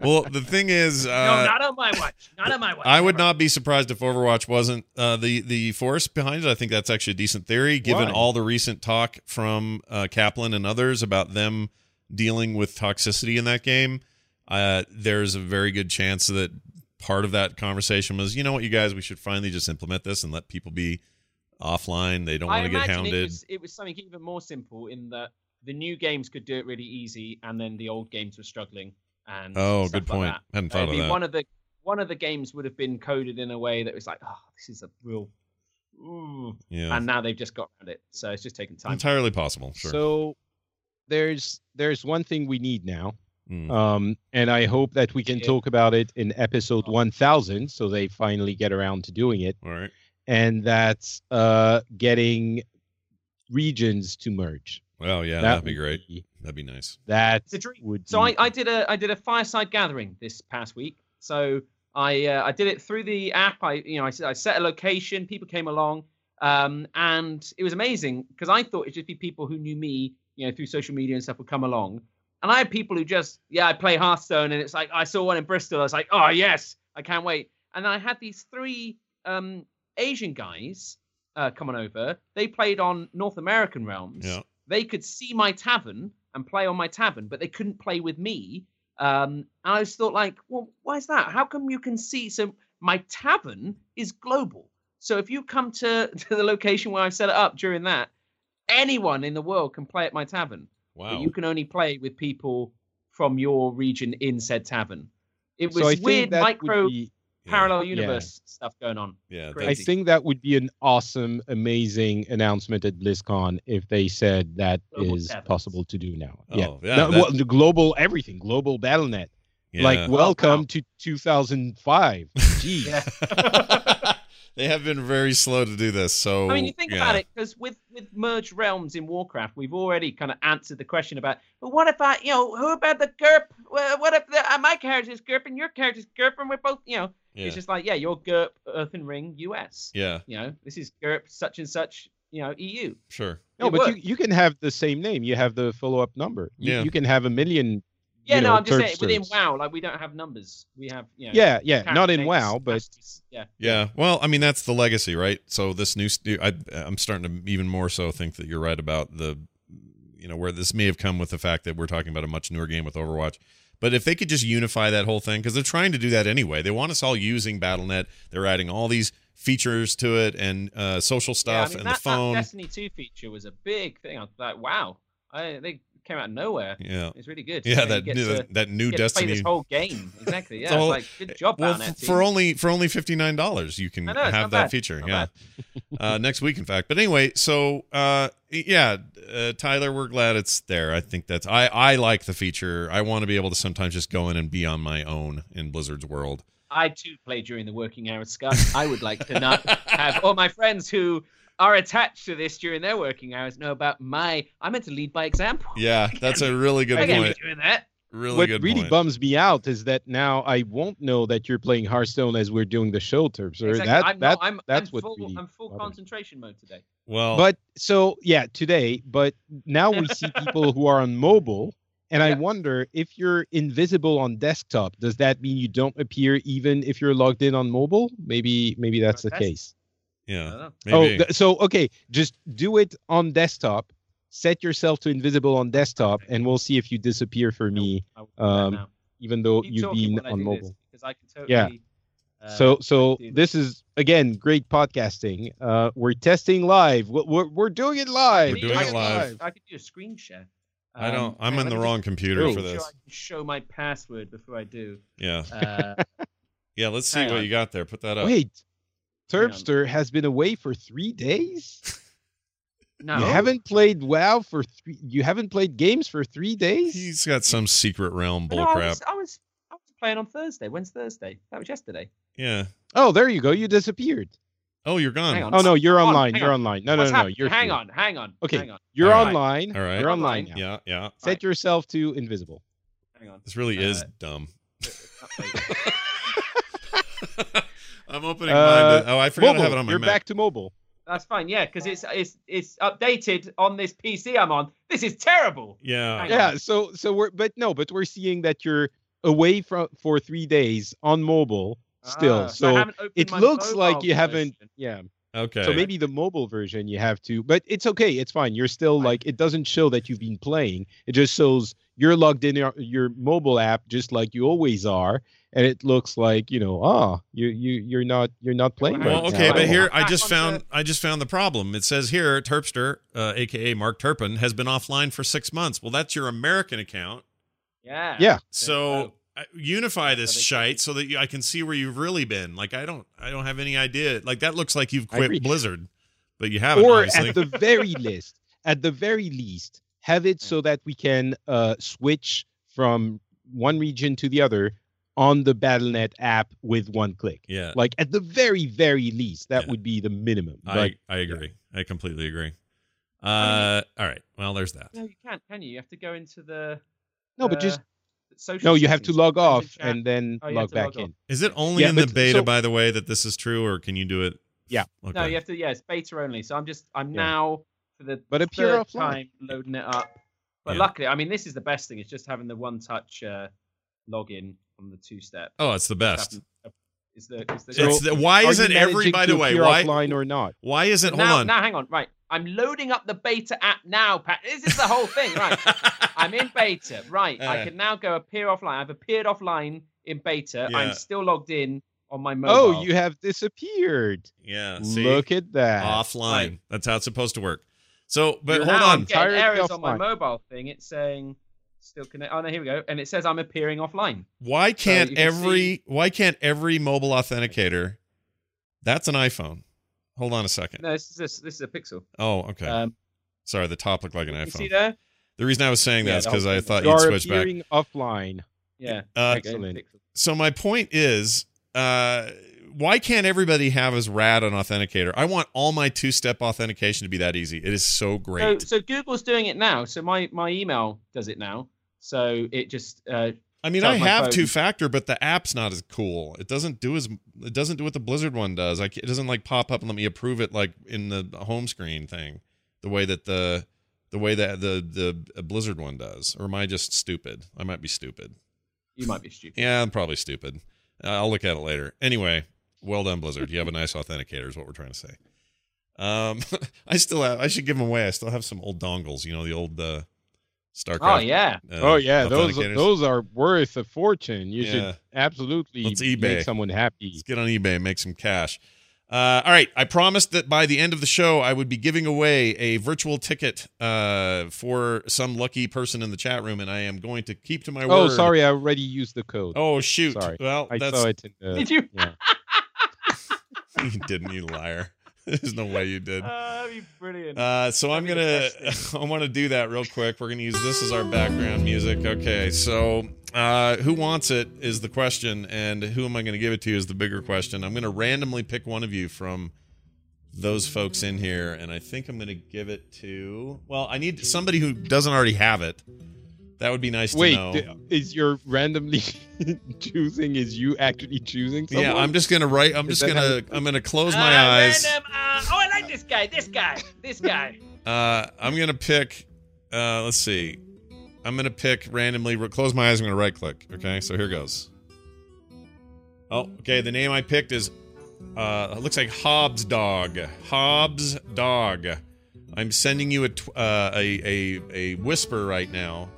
Well, the thing is, no, uh, not on my watch. Not on my watch. I would Never. not be surprised if Overwatch wasn't uh, the the force behind it. I think that's actually a decent theory, given Why? all the recent talk from uh, Kaplan and others about them dealing with toxicity in that game. Uh, there's a very good chance that part of that conversation was, you know what, you guys, we should finally just implement this and let people be offline. They don't want to get hounded. It was, it was something even more simple in that the new games could do it really easy, and then the old games were struggling. And Oh, stuff good like point. that. Hadn't thought it'd of that. One of the one of the games would have been coded in a way that was like, oh, this is a real. Ooh. yeah, And now they've just got around it, so it's just taking time. entirely possible. Sure. So there's there's one thing we need now, Mm. um, and I hope that we can Yeah. talk about it in episode 1000, so they finally get around to doing it, all right. and that's uh, getting regions to merge. Well, yeah, That that'd be great. be- That'd be nice. That's a dream. would So I, I did a I did a fireside gathering this past week. So I uh, I did it through the app. I you know I, I set a location. People came along, um, and it was amazing because I thought it'd just be people who knew me, you know, through social media and stuff would come along. And I had people who just yeah I play Hearthstone, and it's like I saw one in Bristol. I was like oh yes I can't wait. And I had these three um, Asian guys uh, coming over. They played on North American realms Yeah. they could see my tavern and play on my tavern, but they couldn't play with me. Um, and I just thought, like, well, why is that? How come you can see? So my tavern is global. So if you come to, to the location where I've set it up during that, anyone in the world can play at my tavern. But Wow. you can only play with people from your region in said tavern. It was so weird micro be, Yeah. parallel Yeah. universe stuff going on. Yeah. Great. I think that would be an awesome, amazing announcement at BlizzCon if they said that Global is taverns. possible to do now. Oh, yeah, yeah, No, well, the global everything, global BattleNet. yeah. Like, welcome wow. to 2005. Jeez. Yeah. they have been very slow to do this. So I mean, you think yeah. about it, because with with merged realms in Warcraft, we've already kind of answered the question about, but what if I, you know, who about the GURP? Well, What if the, uh, my character's GURP and your character's GURP, and we're both, you know, Yeah. it's just like, yeah, you're GURP Earthen Ring US. yeah, You know, this is GURP such and such, you know, EU. sure. No, It but you, you can have the same name. You have the follow up number. You, Yeah. you can have a million. Yeah, you no, know, I'm just saying within WoW, like we don't have numbers. We have, you know, Yeah, yeah. Not in WoW, names, but yeah. Yeah. Well, I mean, that's the legacy, right? So this new, stu- I, I'm starting to even more so think that you're right about the, you know, where this may have come with the fact that we're talking about a much newer game with Overwatch. But if they could just unify that whole thing, because they're trying to do that anyway. They want us all using BattleNet. They're adding all these features to it and uh, social Yeah, I stuff mean, and that, the phone. That Destiny 2 feature was a big thing. I was like, wow, I, they came out of nowhere. yeah. It's really good. Yeah, You that new, to- that new to play Destiny. this whole game. Exactly. Yeah. It's like good job, well, Battle.net f- team. for only for only fifty nine dollars, you can know, have that bad. feature. Not yeah, uh, next week, in fact. But anyway, so uh, yeah, uh, Tyler, we're glad it's there. I think that's I I like the feature. I want to be able to sometimes just go in and be on my own in Blizzard's world. I too play during the working hours, Scott. I would like to not have all my friends who are attached to this during their working hours know about my. I meant to lead by example. Yeah, that's a really good I can't be point. doing that. really what good really point. bums me out is that now I won't know that you're playing Hearthstone as we're doing the show, Turps. Or Exactly. that, I'm, that, not, I'm, that's I'm what full, really I'm full concentration mode today. well, But so yeah, today. But now we see people who are on mobile, and I wonder if you're invisible on desktop. Does that mean you don't appear even if you're logged in on mobile? Maybe maybe that's the That's- case. I yeah, don't know. maybe. Oh, th- so okay, just do it on desktop. Set yourself to invisible on desktop, and we'll see if you disappear for me, I will do that um, even though Keep you've been when I on mobile. this, I can totally. Yeah. uh, so so do this is again great podcasting. Uh, we're testing live. We're, we're, we're doing it live. We're doing I it could- live. I could do a screen share. I don't. Um, I'm in on, the wrong just computer Oh. for make sure this. I can show my password before I do. Yeah, Uh, yeah. Let's see what on. you got there. Put that up. Wait, Hang on. Turpster has been away for three days. no, You haven't played WoW for three. You haven't played games for three days. He's got some secret realm No, I bullcrap. was, I was I was playing on Thursday. When's Thursday? That was yesterday. Yeah. Oh, there you go. You disappeared. Oh, you're gone. Oh no, you're Hang online. hang You're on. online. No, no, What's no, no. happening? You're hang here. on, hang on. Okay. hang on, You're All right. online. All right. You're online now. Yeah, yeah. Set Right. yourself to invisible. hang on. This really is Uh, dumb. Update. I'm opening Uh, mine. To, oh, I forgot Mobile. to have it on my You're Mac. back to mobile. That's fine. Yeah, because it's it's it's updated on this PC I'm on. This is terrible. Yeah. Hang Yeah. on. So so we're but no, but we're seeing that you're away from for three days on mobile still. Ah, I so it looks like mobile you haven't. Yeah. Okay. So maybe the mobile version you have to, but it's okay. It's fine. You're still Fine. like it doesn't show that you've been playing. It just shows you're logged in your, your mobile app just like you always are, and it looks like you know, ah, you you you're not you're not playing Well, right okay, now. but here I just found I just found the problem. It says here Turpster, uh, aka Mark Turpin, has been offline for six months. Well, that's your American account. Yeah. Yeah. So uh, unify this So shite so that you, I can see where you've really been. Like I don't I don't have any idea. Like that looks like you've quit Blizzard, but you haven't. or obviously. at the very least, at the very least, have it so that we can uh, switch from one region to the other on the BattleNet app with one click. yeah, Like at the very, very least, that Yeah. would be the minimum. I Like, I agree. I completely agree. Uh, all right. Well, there's that. No, you can't, can you? You have to go into the. no, but just uh, social no. You have to log off and then Oh, log back log in. Is it only Yeah, in the beta, so- by the way, that this is true, or can you do it? Yeah. Okay. No, you have to. Yeah, it's beta only. So I'm just. I'm Yeah. now for the But appear third offline. time loading it up. But Yeah. luckily, I mean, this is the best thing. It's just having the one-touch uh, login from the two-step. Oh, it's the best. Is the, is the it's the, why isn't every? By the way, why offline or not? why isn't? Hold now, on. now, hang on. Right, I'm loading up the beta app now, Pat. This is the whole thing, right? I'm in beta, right? I Uh. can now go appear offline. I've appeared offline in beta. Yeah. I'm still logged in on my mobile. Oh, you have disappeared. yeah. See, Look at that. offline. Right. That's how it's supposed to work. So, but You're hold on. I'm getting Entirely errors on my mobile thing. It's saying still connect. Oh no, here we go. And it says I'm appearing offline. Why can't you can every see- why can't every mobile authenticator? That's an iPhone. Hold on a second. No, this is this, this is a Pixel. Oh, okay. Um, Sorry, the top looked like an you see iPhone. there? The reason I was saying Yeah, that is because I thought you you'd switch back. appearing offline. Yeah. Uh, Excellent. So my point is, uh, why can't everybody have as rad an authenticator? I want all my two-step authentication to be that easy. It is so So, great. so Google's doing it now. So my my email does it now. So it just uh, I mean, I have phone- two-factor, but the app's not as cool. It doesn't do as it doesn't do what the Blizzard one does. Like it doesn't like pop up and let me approve it like in the home screen thing, the way that the the way that the the Blizzard one does. Or am I just stupid? I might be stupid. you might be stupid. Yeah, I'm probably stupid. I'll look at it later. Anyway, well done, Blizzard. You have a nice authenticator, is what we're trying to say. Um, I still have. I should give them away. I still have some old dongles. You know, the old uh, StarCraft. Oh yeah. uh, oh yeah, those those are worth a fortune. You Yeah. should absolutely Let's eBay. make someone happy. Let's get on eBay and make some cash. Uh, all right, I promised that by the end of the show, I would be giving away a virtual ticket uh, for some lucky person in the chat room, and I am going to keep to my Oh, word. Oh, sorry, I already used the code. Oh shoot! Sorry. Well, I that's saw it in the. Did you? Yeah. you didn't, you liar. There's no way you did. Uh, that'd be brilliant. Uh, so I'm That'd be gonna, I want to do that real quick. We're gonna use this as our background music. Okay, so uh, who wants it is the question, and who am I gonna give it to is the bigger question. I'm gonna randomly pick one of you from those folks in here, and I think I'm gonna give it to. Well, I need somebody who doesn't already have it. That would be nice Wait, to know. th- is your randomly choosing? Is you actually choosing? Someone? yeah, I'm just gonna write. I'm Is just gonna. I'm gonna close Uh, my eyes. random, uh, oh, I like this guy. This guy. This guy. Uh, I'm gonna pick. Uh, let's see. I'm gonna pick randomly. Close my eyes. I'm gonna right click. Okay, so here goes. Oh, okay. The name I picked is. Uh, it looks like Hobbs Dog. Hobbs Dog. I'm sending you a tw- uh, a, a a whisper right now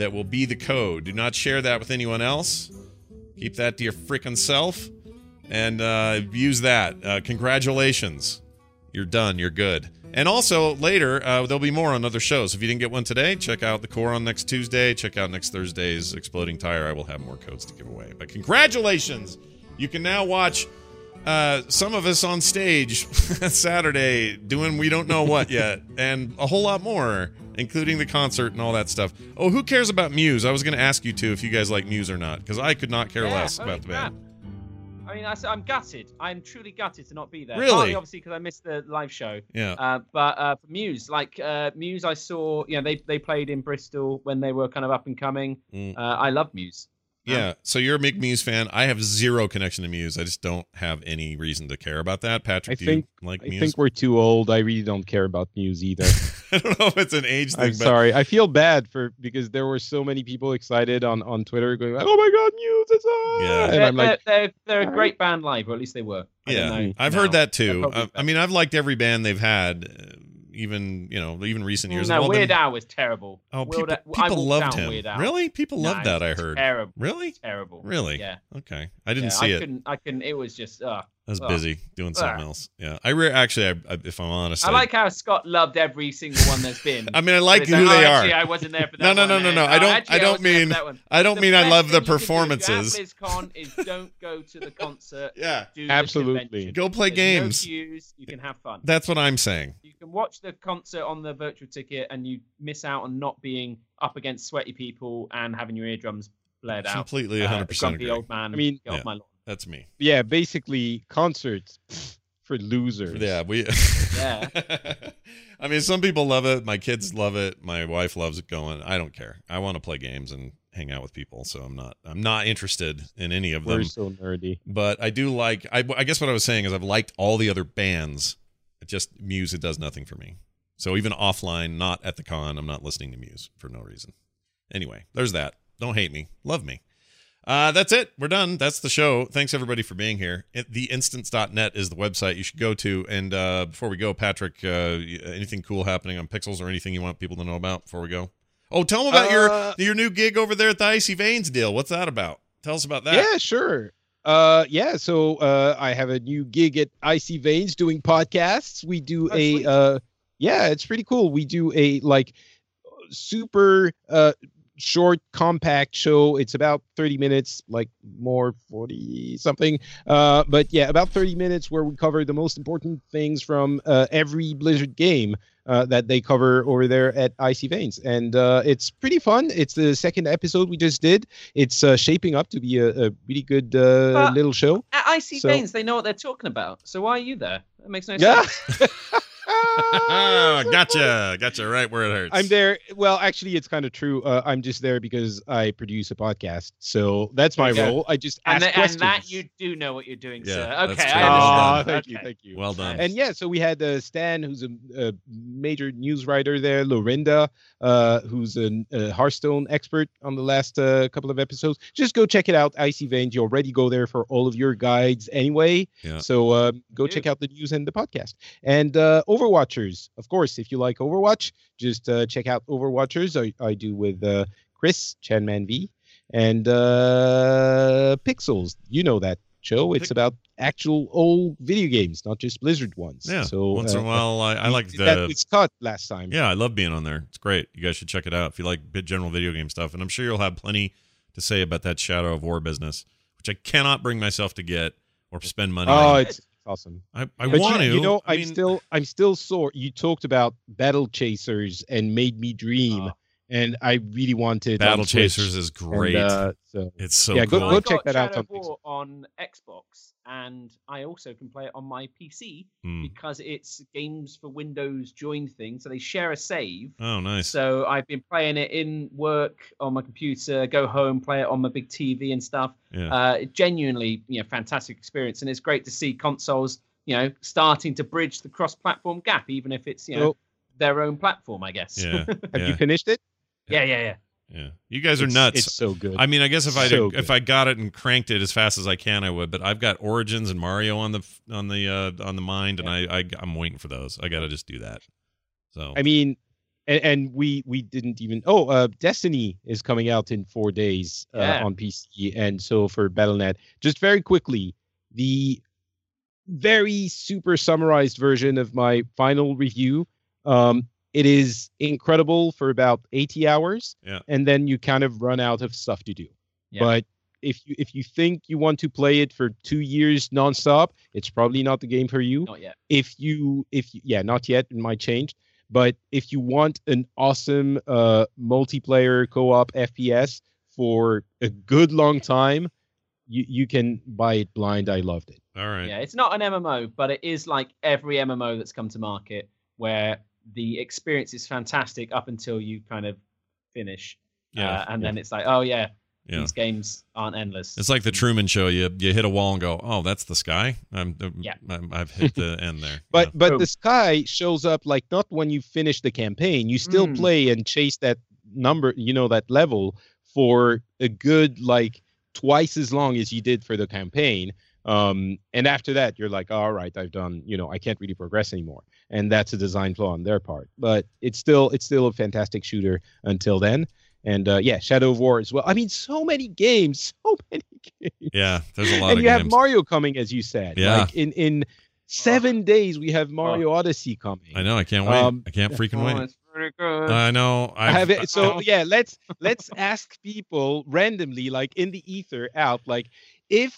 that will be the code. Do not share that with anyone else. Keep that to your freaking self, and uh, use that. Uh, congratulations, you're done. You're good. And also later, uh, there'll be more on other shows. If you didn't get one today, check out the core on next Tuesday. Check out next Thursday's Exploding Tire. I will have more codes to give away. But congratulations, you can now watch uh, some of us on stage Saturday doing we don't know what yet, and a whole lot more, including the concert and all that stuff. Oh, who cares about Muse? I was going to ask you too if you guys like Muse or not, because I could not care Yeah, less about the crap. band. I mean, I, am gutted. I'm truly gutted to not be there. Really? Partly, obviously, because I missed the live show. Yeah. Uh, but uh, for Muse, like uh, Muse, I saw. You know, they they played in Bristol when they were kind of up and coming. Mm. Uh, I love Muse. Yeah, so you're a big Muse fan. I have zero connection to Muse. I just don't have any reason to care about that. Patrick, I do think- you like I Muse? think we're too old. I really don't care about Muse either. I don't know if it's an age thing, I'm but sorry. I feel bad for because there were so many people excited on on Twitter going, "Oh my God, Muse! It's on!" Yeah. and They're, I'm like, they're, they're, they're a great band live, or at least they were. I yeah, don't know I've now. heard that too. I, I mean, I've liked every band they've had, uh, even you know, even recent years. No, Weird been- Al was terrible. Oh, Weird people, I people loved him. Weird Al. Really, people loved that. I heard. Terrible. Really? Terrible. Really? Yeah. Okay, I didn't yeah, see I it. Couldn't, I couldn't. It was just. Uh, I was Ugh. busy doing something Ugh. else. Yeah, I re- actually, I, I, if I'm honest, I like how Scott loved every single one that's been. I mean, I like who it's they oh, are. Actually, I wasn't there for No, that no, one, no, no, no. I oh, don't- actually, I don't wasn't there for mean- I don't The mean I love the thing you can do performances. At BlizzCon is don't go to the concert. Yeah, Do Absolutely. Go play There's games. No queues. You can have fun. that's what I'm saying. You can watch the concert on the virtual ticket, and you miss out on not being up against sweaty people and having your eardrums blared out. Completely, Uh, 100 the percent grumpy agree. old man. I mean- get off Yeah. my lawn. That's me. yeah, basically concerts for losers. Yeah, we. Yeah. I mean, some people love it. My kids love it. My wife loves it going. I don't care. I want to play games and hang out with people, so I'm not. I'm not interested in any of them. we're so nerdy. But I do like. I, I guess what I was saying is I've liked all the other bands. It just Muse. It does nothing for me. So even offline, not at the con, I'm not listening to Muse for no reason. Anyway, there's that. Don't hate me. Love me. Uh, that's it. We're done. That's the show. Thanks everybody for being here. Theinstance.net is the website you should go to. And uh, before we go, Patrick, uh, anything cool happening on Pixels or anything you want people to know about before we go? Oh, tell them about Uh, your your new gig over there at the Icy Veins deal. What's that about? Tell us about that. Yeah, sure. Uh, yeah. So uh, I have a new gig at Icy Veins doing podcasts. We do Oh, a sweet. uh, yeah, it's pretty cool. We do a like super uh short compact show. It's about 30 minutes like more 40 something. Uh but yeah about 30 minutes where we cover the most important things from uh, every blizzard game uh, that they cover over there at icy veins. And uh, it's pretty fun. It's the second episode we just did. It's uh, shaping up to be a, a really good uh, little show. At Icy So- Veins, they know what they're talking about. So why are you there? That makes no yeah. sense. gotcha. Gotcha. Right where it hurts. I'm there. Well, actually, it's kind of true. Uh, I'm just there because I produce a podcast, so that's my There you go. role. I just And, ask th- and that you do know what you're doing, Yeah, sir. Okay, true. I Aw, understand. thank you, thank you. well done. And yeah, so we had uh, Stan, who's a, a major news writer there, Lorinda, uh, who's a, a Hearthstone expert on the last uh, couple of episodes. Just go check it out, Icy Veins. You already go there for all of your guides anyway. Yeah. So uh, go Dude. check out the news and the podcast. And uh, Overwatchers, of course, if you like Overwatch, just uh, check out Overwatchers. I, I do with uh, Chris, Chanman V, and uh, Pixels. You know that show. It's Pic- about actual old video games, not just Blizzard ones. yeah. So once in uh, a while, I, I like did that the. with Scott last time. Yeah, I love being on there. It's great. You guys should check it out if you like bit general video game stuff. And I'm sure you'll have plenty to say about that Shadow of War business, which I cannot bring myself to get or spend money Oh, on. it's awesome. I, I But want you, to. you know, I I'm mean, still I'm still sore. You talked about battle chasers and made me dream. Oh. And I really wanted Battle Chasers is and, great. uh, so it's so yeah, go- cool. go I check got that out on War on Xbox, and I also can play it on my PC Hmm. because it's games for Windows joined thing, so they share a save. Oh, nice. So I've been playing it in work on my computer, go home, play it on my big TV and stuff. yeah. Uh, genuinely, you know, fantastic experience, and it's great to see consoles, you know, starting to bridge the cross-platform gap, even if it's you know So- their own platform, I guess. yeah. have yeah. you finished it? Yeah, yeah, yeah. yeah. You guys are It's- nuts. It's so good. I mean, I guess if I So if. I got it and cranked it as fast as I can, I would. But I've got Origins and Mario on the on the uh, on the mind, and I, I I'm waiting for those. I got to just do that. So I mean, and, and we we didn't even. Oh, uh, Destiny is coming out in four days uh, Yeah. on PC, and so for BattleNet. Just very quickly, the very super summarized version of my final review. Um, it is incredible for about 80 hours, Yeah. and then you kind of run out of stuff to do. Yeah. But if you if you think you want to play it for two years nonstop, it's probably not the game for you Not yet. if you if you, yeah not yet it might change but if you want an awesome uh multiplayer co-op fps for a good long time you you can buy it blind i loved it all right. Yeah, it's not an MMO, but it is like every MMO that's come to market, where the experience is fantastic up until you kind of finish, Yeah. uh, and then it's like, oh yeah, Yeah. these games aren't endless. It's like the Truman Show. You you hit a wall and go, oh, that's the sky. I'm, Yeah. I'm I've hit the end there. but Yeah. but Boom. the sky shows up like not when you finish the campaign you still Mm. play and chase that number you know that level for a good like twice as long as you did for the campaign um and after that you're like all right i've done you know i can't really progress anymore and that's a design flaw on their part but it's still it's still a fantastic shooter until then and uh yeah shadow of war as well i mean so many games so many games yeah, there's a lot and of you games. have Mario coming, as you said. Yeah. Like in in seven days, we have Mario Odyssey coming. I know. I can't wait. Um, I can't freaking oh, wait. it's pretty good. I know. I I've, it. So yeah, let's let's ask people randomly, like in the ether, out, like if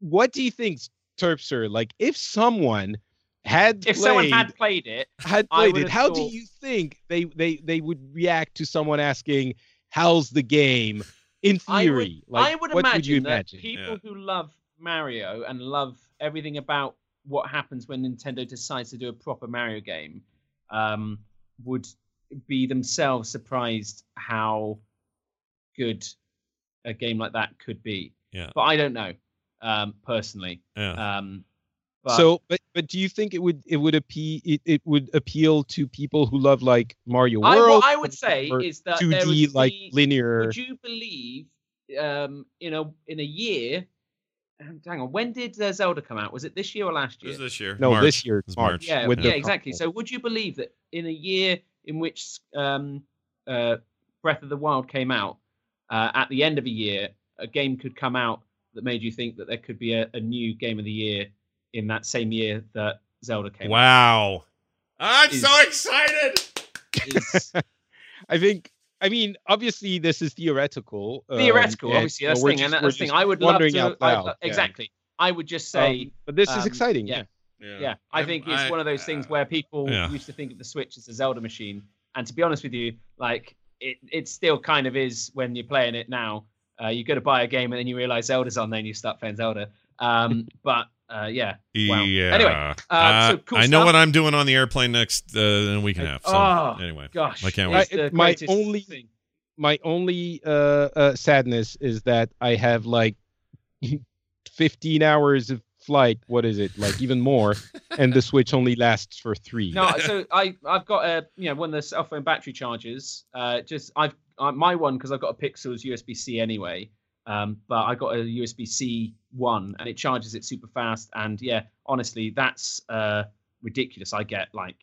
what do you think, Turpster? Like if someone had if someone had played it, had played it, have how do you think they they they would react to someone asking, "How's the game?" In I would, theory, like I would what imagine, would you that imagine? people Yeah. who love Mario and love everything about what happens when Nintendo decides to do a proper Mario game um, would be themselves surprised how good a game like that could be. Yeah. But I don't know um, personally. yeah. Um, but so, but but do you think it would it would appeal it, it would appeal to people who love like Mario I, World? what I would say is that 2D like be- linear. Would you believe um, in a in a year? um, Hang on, when did uh, Zelda come out? Was it this year or last It year? was this year. no, March. this year It's March. March. Yeah, with yeah, exactly. So, would you believe that in a year in which um, uh, Breath of the Wild came out, uh, at the end of a year, a game could come out that made you think that there could be a, a new game of the year in that same year that Zelda came out? Wow. I'm Is- so excited. Is I think. I mean, obviously, this is theoretical. um, theoretical, and, obviously. That's the thing, just- and that's the thing. I would love to. out I- loud, yeah. exactly. I would just say. Um, but this is um, exciting. yeah. Yeah. yeah, I I'm- think it's I- one of those things uh, where people yeah. used to think of the Switch as a Zelda machine, and to be honest with you, like it, it still kind of is when you're playing it now. Uh, you go to buy a game and then you realize Zelda's on there and you start playing Zelda. Um, but uh, yeah, Wow. Yeah. Anyway, uh, Uh, so cool I know stuff. what I'm doing on the airplane next uh, in a week and a half. So Oh, anyway, gosh, I can't wait. the My only- thing. My only uh, uh, sadness is that I have like 15 hours of flight. What is it? Like even more, and the Switch only lasts for three. No, so I I've got a you know one of the cell phone battery chargers. Uh, just I've uh, my one because I've got a Pixel's USB C anyway. Um, but I got a USB C one and it charges it super fast. And yeah, honestly, that's uh ridiculous. I get like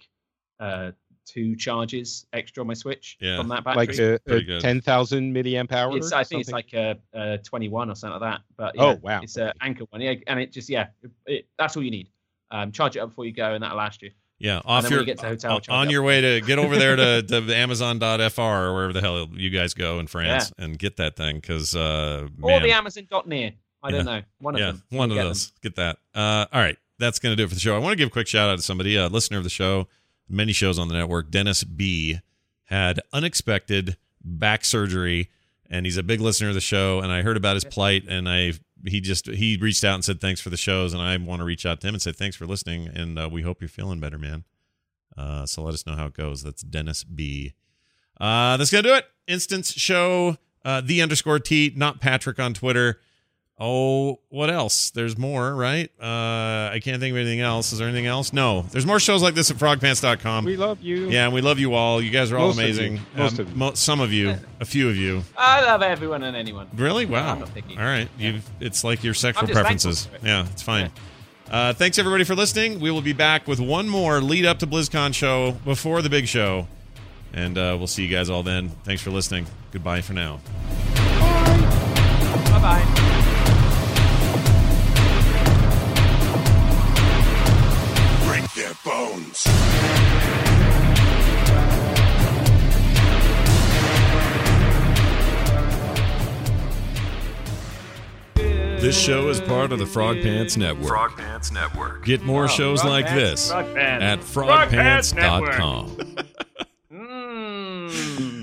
uh two charges extra on my Switch Yeah. from that battery. like a, pretty a 10,000 milliamp hour. it's I think it's like a, a 21 or something like that. But Oh, wow. it's an Anker one. Yeah, and it just yeah, it, it, that's all you need. Um, charge it up before you go, and that'll last you. Yeah, off your you the hotel, on- on your way to get over there to, to Amazon.fr or wherever the hell you guys go in France and get that thing because uh, Or man, the Amazon dot near. I Yeah. don't know. One of them. one of Get them. those. Get that. Uh, all right, that's gonna do it for the show. I want to give a quick shout out to somebody, a listener of the show, many shows on the network. Dennis B had unexpected back surgery, and he's a big listener of the show. And I heard about his plight, and I he just he reached out and said thanks for the shows, and I want to reach out to him and say thanks for listening, and uh, we hope you're feeling better, man. Uh, so let us know how it goes. That's Dennis B. Uh, that's gonna do it. Instance show uh, the underscore T, not Patrick on Twitter. Oh, what else? There's more, right? Uh, I can't think of anything else. Is there anything else? No. There's more shows like this at frogpants.com. We love you. Yeah, and we love you all. You guys are all Most of amazing. you. Most Um, of you. mo- some of you, a few of you. I love everyone and anyone. Really? Wow. I'm not picky. All right. You it's like your sexual preferences. it. Yeah, it's fine. Uh, thanks everybody for listening. We will be back with one more lead up to BlizzCon show before the big show. And uh, we'll see you guys all then. Thanks for listening. Goodbye for now. Bye bye. This show is part of the Frog Pants Network. Frog Pants Network. Get more oh, shows like pants, this frog at frogpants.com. Frog